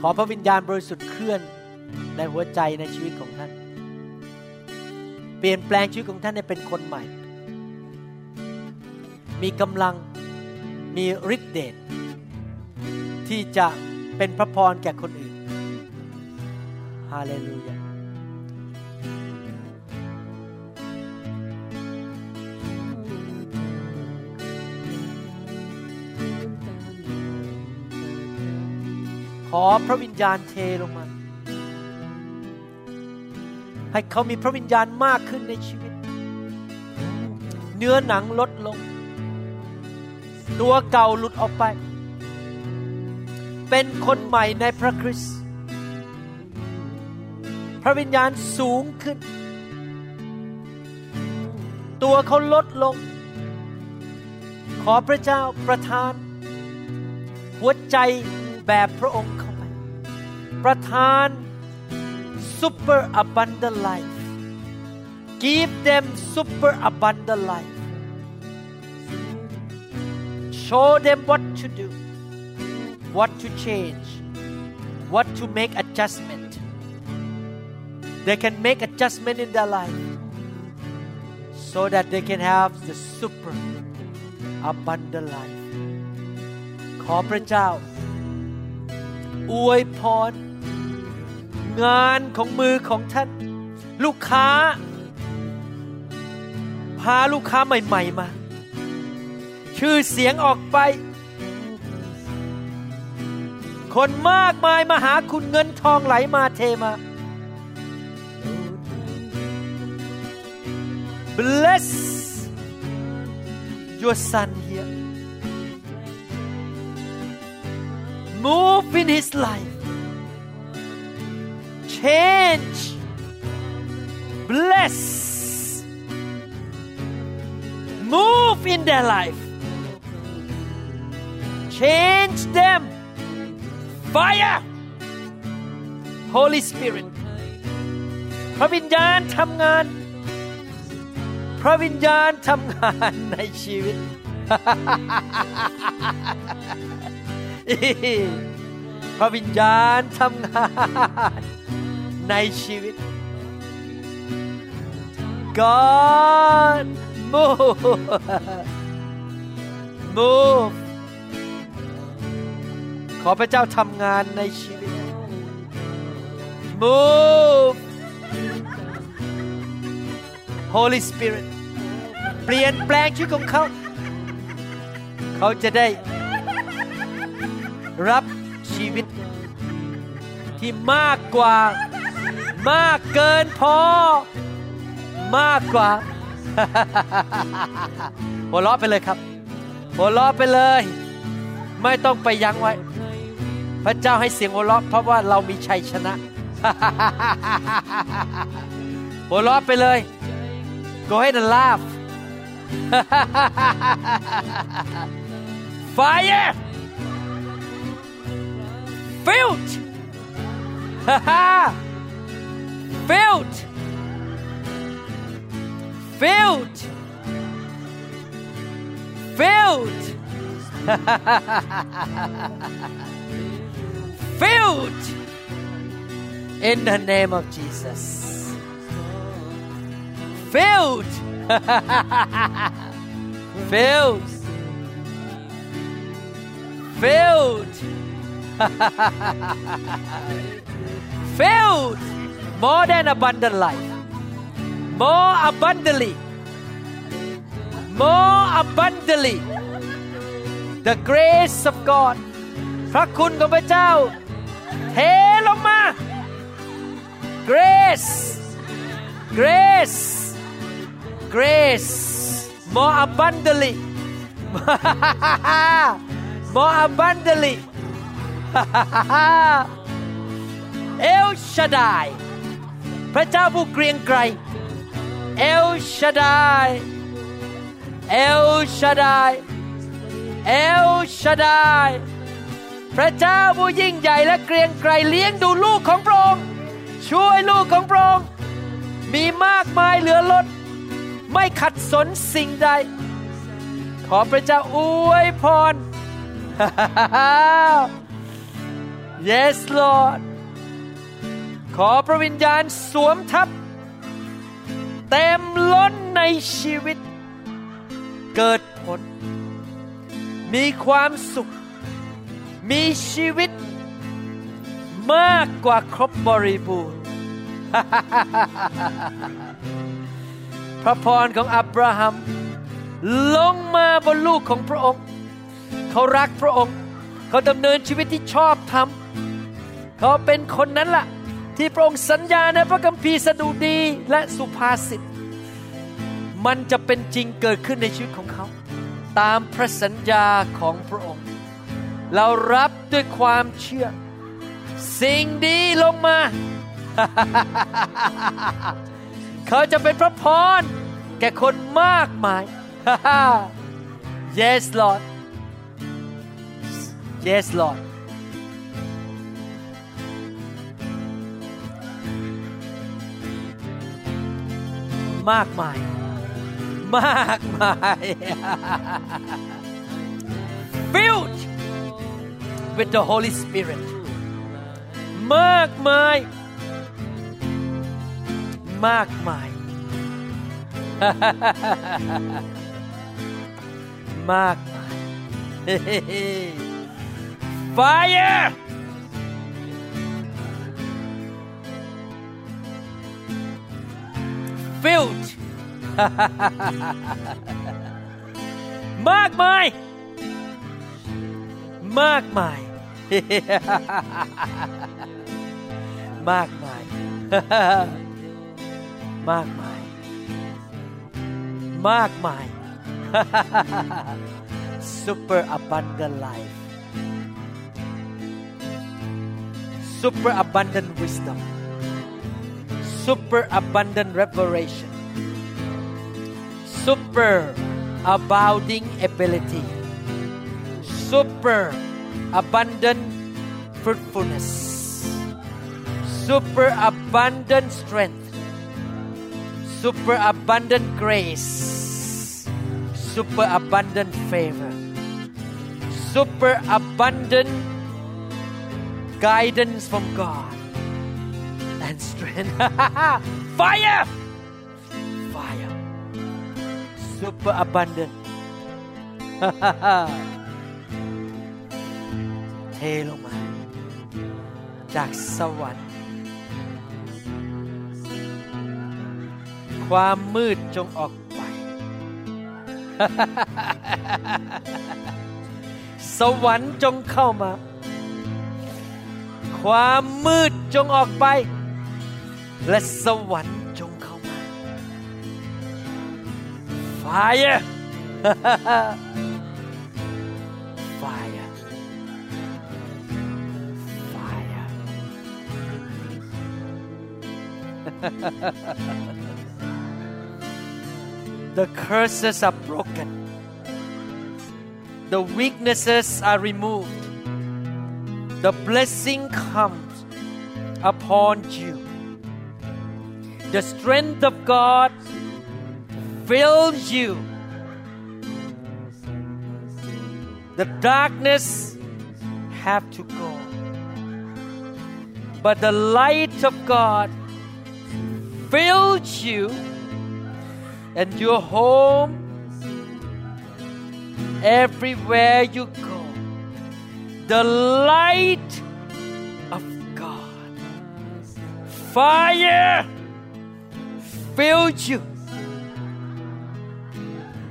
B: ขอพระวิญญาณบริสุทธิ์เคลื่อนในหัวใจในชีวิตของท่าน เปลี่ยนแปลงชีวิตของท่านให้เป็นคนใหม่ มีกำลังมีฤทธิเดชที่จะเป็นพระพรแก่คนอื่น ฮาเลลูยา อพระวิญญาณเทลงมา ให้เขามีพระวิญญาณมากขึ้นในชีวิต เนื้อหนังลดลง ตัวเก่าหลุดออกไป เป็นคนใหม่ในพระคริสต์พระวิญญาณสูงขึ้น ตัวเขาลดลง ขอพระเจ้าประทาน หัวใจแบบพระองค์ ป ประทาน super abundant life give them super abundant life show them what to do what to change what to make adjustment they can make adjustment in their life so that they can have the super abundant life ขอพระเจ้า อวยพร งานของมือของท่าน ลูกค้า พาลูกค้าใหม่ ๆ มา ชื่อเสียงออกไป คนมากมายมาหาคุณเงินทองไหลมาเทมา bless your son here move in his life change bless move in their life change them fire Holy Spirit พระวิญญาณทำงาน พระวิญญาณทำงานในชีวิต พระวิญญาณทำงาน ในชีวิต God move move ขอพระเจ้าทำงานในชีวิต move Holy Spirit เปลี่ยนแปลงชีวิตของเขา เขาจะได้ รับชีวิตที่มากกว่า มากเกินพอ มากกว่า หัวเราะไปเลยครับ หัวเราะไปเลย ไม่ต้องไปยั้งไว้ พระเจ้าให้เสียงหัวเราะเพราะว่าเรามีชัยชนะ หัวเราะไปเลย Go ahead and laugh Fire Filled Filled Filled Filled Filled in the name of Jesus. Filled. Filled. Filled. Filled More than abundant life. More abundantly. More abundantly. The grace of God. พระคุณของพระเจ้า เทลงมา grace grace grace more abundantly more abundantly El Shaddai พระเจ้าผู้เกรียงไกร El Shaddai El Shaddai El Shaddai พระเจ้าผู้ยิ่งใหญ่และเกรียงไกรเลี้ยงดูลูกของพระองค์ช่วยลูกของพระองค์มีมากมายเหลือล้นไม่ขัดสนสิ่งใด ขอพระเจ้าอวยพร yes Lord ขอพระวิญญาณสวมทับเต็มล้นในชีวิต เกิดผล มีความสุข มีชีวิต มากกว่าครบบริบูรณ์ พระพรของอับราฮัม ลงมาบนลูกของพระองค์ เขารักพระองค์ เขาดำเนินชีวิตที่ชอบธรรมเขาเป็นคนนั้นละ่ะ ที่พระองค์สัญญาในพระคัมภีร์สดุดีและสุภาษิตมันจะเป็นจริงเกิดขึ้นในชีวิตของเขา ตามพระสัญญาของพระองค์ เรารับด้วยความเชื่อ สิ่งดีลงมา เขาจะเป็นพระพรแก่คนมากมาย yes Lord yes Lord มากมาย มากมาย filled with the Holy Spirit มากมาย มากมาย มากมาย fire filled มากมาย มากมาย มากมาย มากมาย มากมาย super abundant life super abundant wisdom super abundant revelation super abounding ability. Super abundant fruitfulness. Super abundant strength. Super abundant grace. Super abundant favor. Super abundant guidance from God and strength fire fire super abundant เทลงมา จากสวรรค์ ความมืดจงออกไป สวรรค์จงเข้ามา ความมืดจงออกไป และสวรรค์จงเข้ามา Fire Fire Fire The curses are broken The weaknesses are removed The blessing comes upon you The strength of God fills you The darkness have to go. But the light of God fills you and your home everywhere you go. The light of God. Fire fills you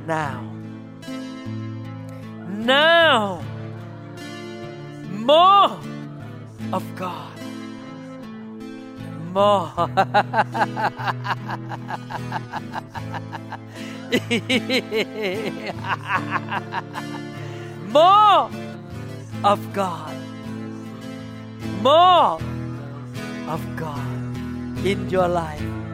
B: now. Now, more of God. More. more of God. More of God in your life.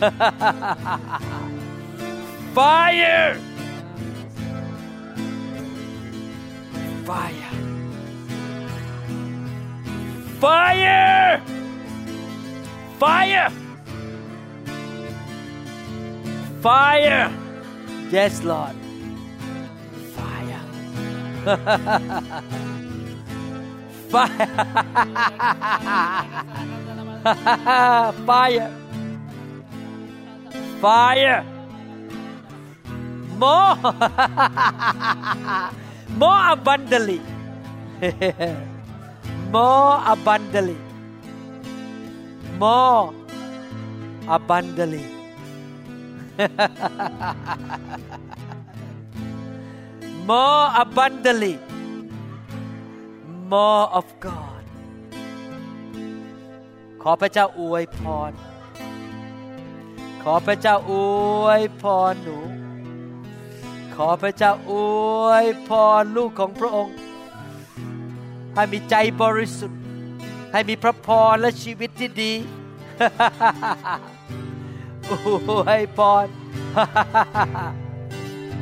B: Fire! Fire! Fire! Fire! Fire! Yes, Lord. Fire. Fire. Fire. Fire. More. More abundantly. more abundantly more abundantly more abundantly more of God ขอพระเจ้าอวยพร ขอพระเจ้าอวยพรหนู ขอพระเจ้าอวยพรลูกของพระองค์ ให้มีใจบริสุทธิ์ ให้มีพระพรและชีวิตที่ดีอวยพร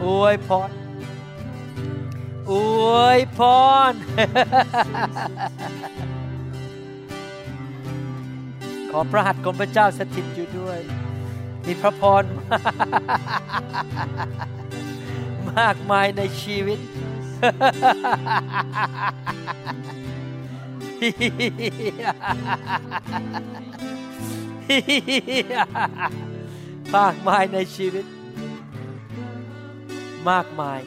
B: อวยพรอวยพร ขอพระหัตถ์ของพระเจ้าสถิตอยู่ด้วย มีพระพรมากมายในชีวิต มากมายในชีวิต มากมาย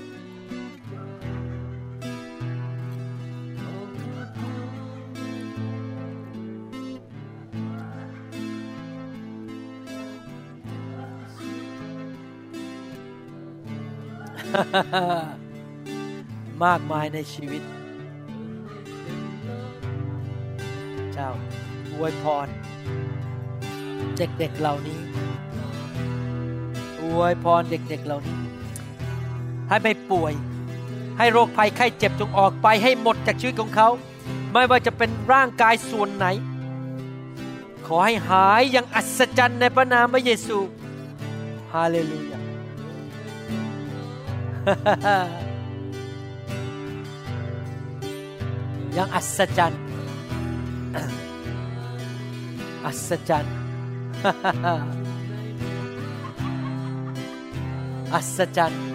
B: มากมายในชีวิต เจ้าอวยพรเด็กๆเหล่านี้อวยพรเด็กๆเหล่านี้ ให้ไม่ป่วย ให้โรคภัยไข้เจ็บจงออกไปให้หมดจากชีวิตของเขา ไม่ว่าจะเป็นร่างกายส่วนไหน ขอให้หายอย่างอัศจรรย์ในพระนามพระเยซู ฮาเลลูยา ยังอัศจรรย์ อัศจรรย์ อัศจรรย์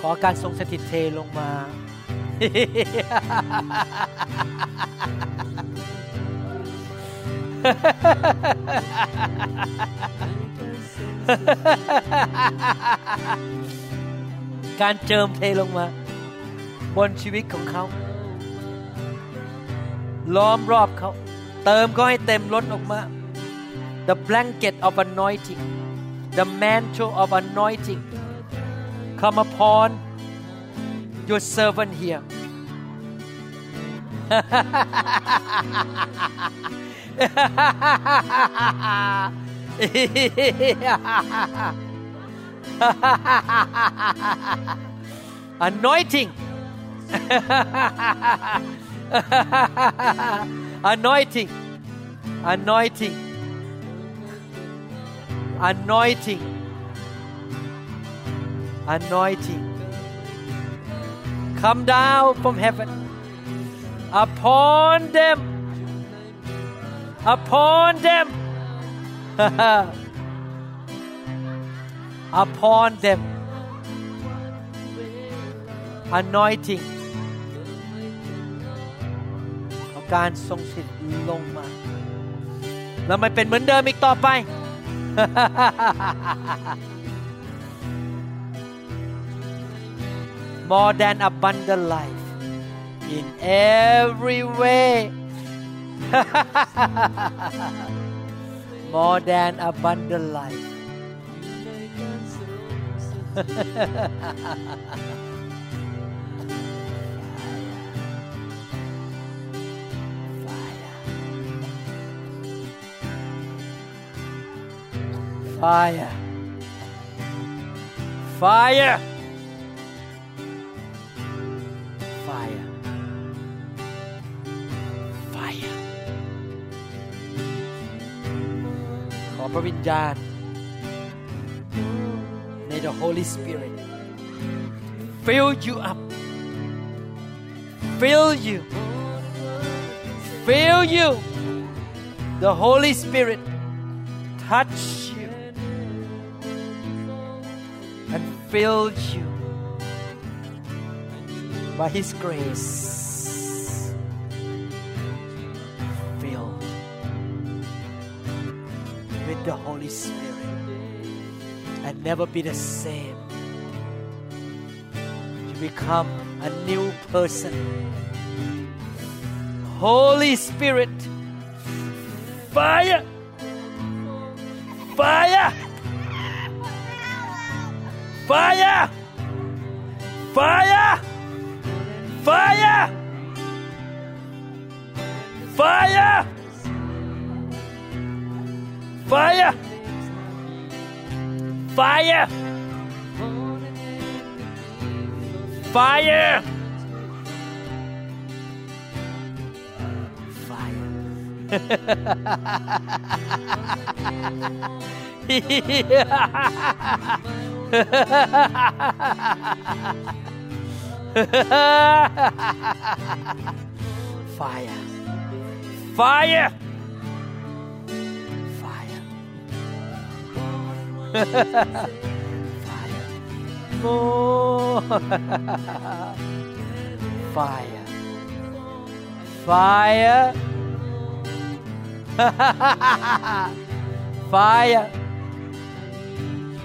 B: ขอการทรงสถิตเทลงมา การเจิมเทลงมา บนชีวิตของเขา ล้อมรอบเขา เติมก็ให้เต็มล้นออกมา the blanket of anointing the mantle of anointing come upon your servant here. Anointing. Anointing. Anointing. Anointing. Anointing come down from heaven upon them upon them upon them anointing ขอการทรงสิทธิ์ลงมา แล้วไม่เป็นเหมือนเดิมอีกต่อไป more than abundant life in every way. More than abundant life. Fire. Fire. Fire fire ขอพระวิญญาณ May the Holy Spirit fill you up fill you fill you the Holy Spirit touch you and fill you by His grace. Filled with the Holy Spirit. and never be the same. You become a new person. Holy Spirit, fire, fire, fire, fire, fire, fire, fire, fire, fire. Fire. Fire. Fire. Fire. More. Fire. Fire. Fire.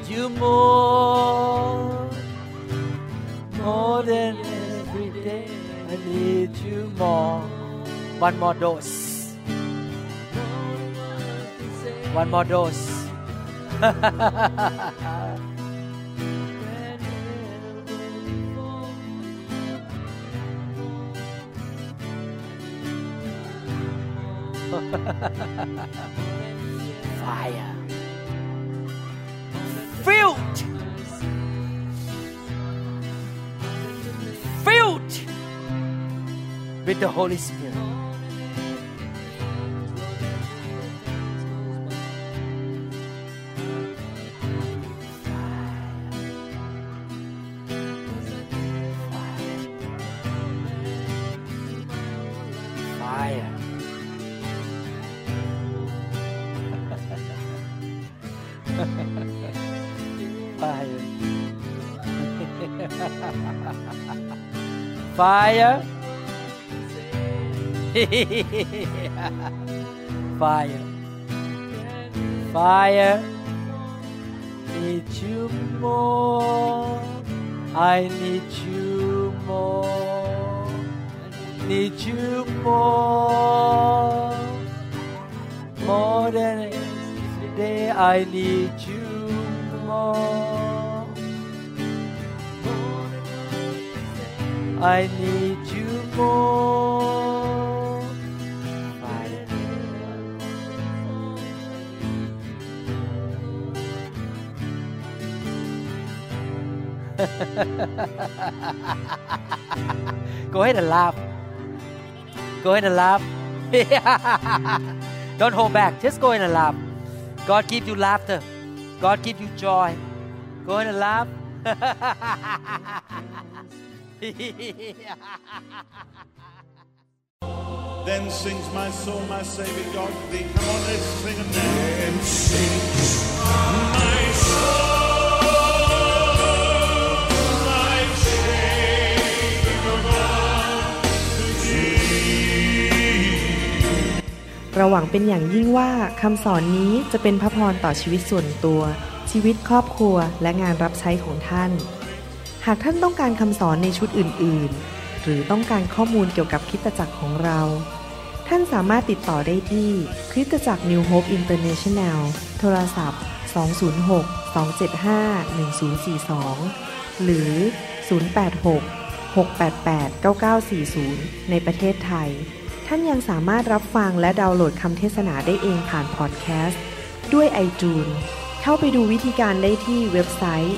B: You more, more than every day. I need you more. One more dose. One more dose. Fire. Filled. Filled with the Holy Spirit. Fire. Fire. Fire. Need you more. I need you more. Need you more. More than yesterday, I need you more. I need you more. Go ahead and laugh. Go ahead and laugh. Don't hold back. Just go ahead and laugh. God give you laughter. God give you joy. Go ahead and laugh.
A: Then sings my soul, my Savior God to thee. Come on, let's sing it now. Then sings my soul, my Savior God to thee.
C: เราหวังเป็นอย่างยิ่งว่าคำสอนนี้จะเป็นพระพรต่อชีวิตส่วนตัว ชีวิตครอบครัวและงานรับใช้ของท่านหากท่านต้องการคำสอนในชุดอื่น ๆ หรือต้องการข้อมูลเกี่ยวกับคริสตจักรของเรา ท่านสามารถติดต่อได้ที่คริสตจักร New Hope International โทรศัพท์ 206 275 1042 หรือ 086 688 9940 ในประเทศไทย ท่านยังสามารถรับฟังและดาวน์โหลดคำเทศนาได้เองผ่านพอดแคสต์ ด้วย iTunes เข้าไปดูวิธีการได้ที่เว็บไซต์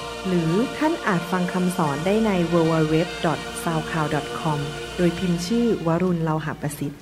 C: หรือท่านอาจฟังคำสอนได้ใน www.soundcloud.com โดยพิมพ์ชื่อวรุณเลาหะประสิทธิ์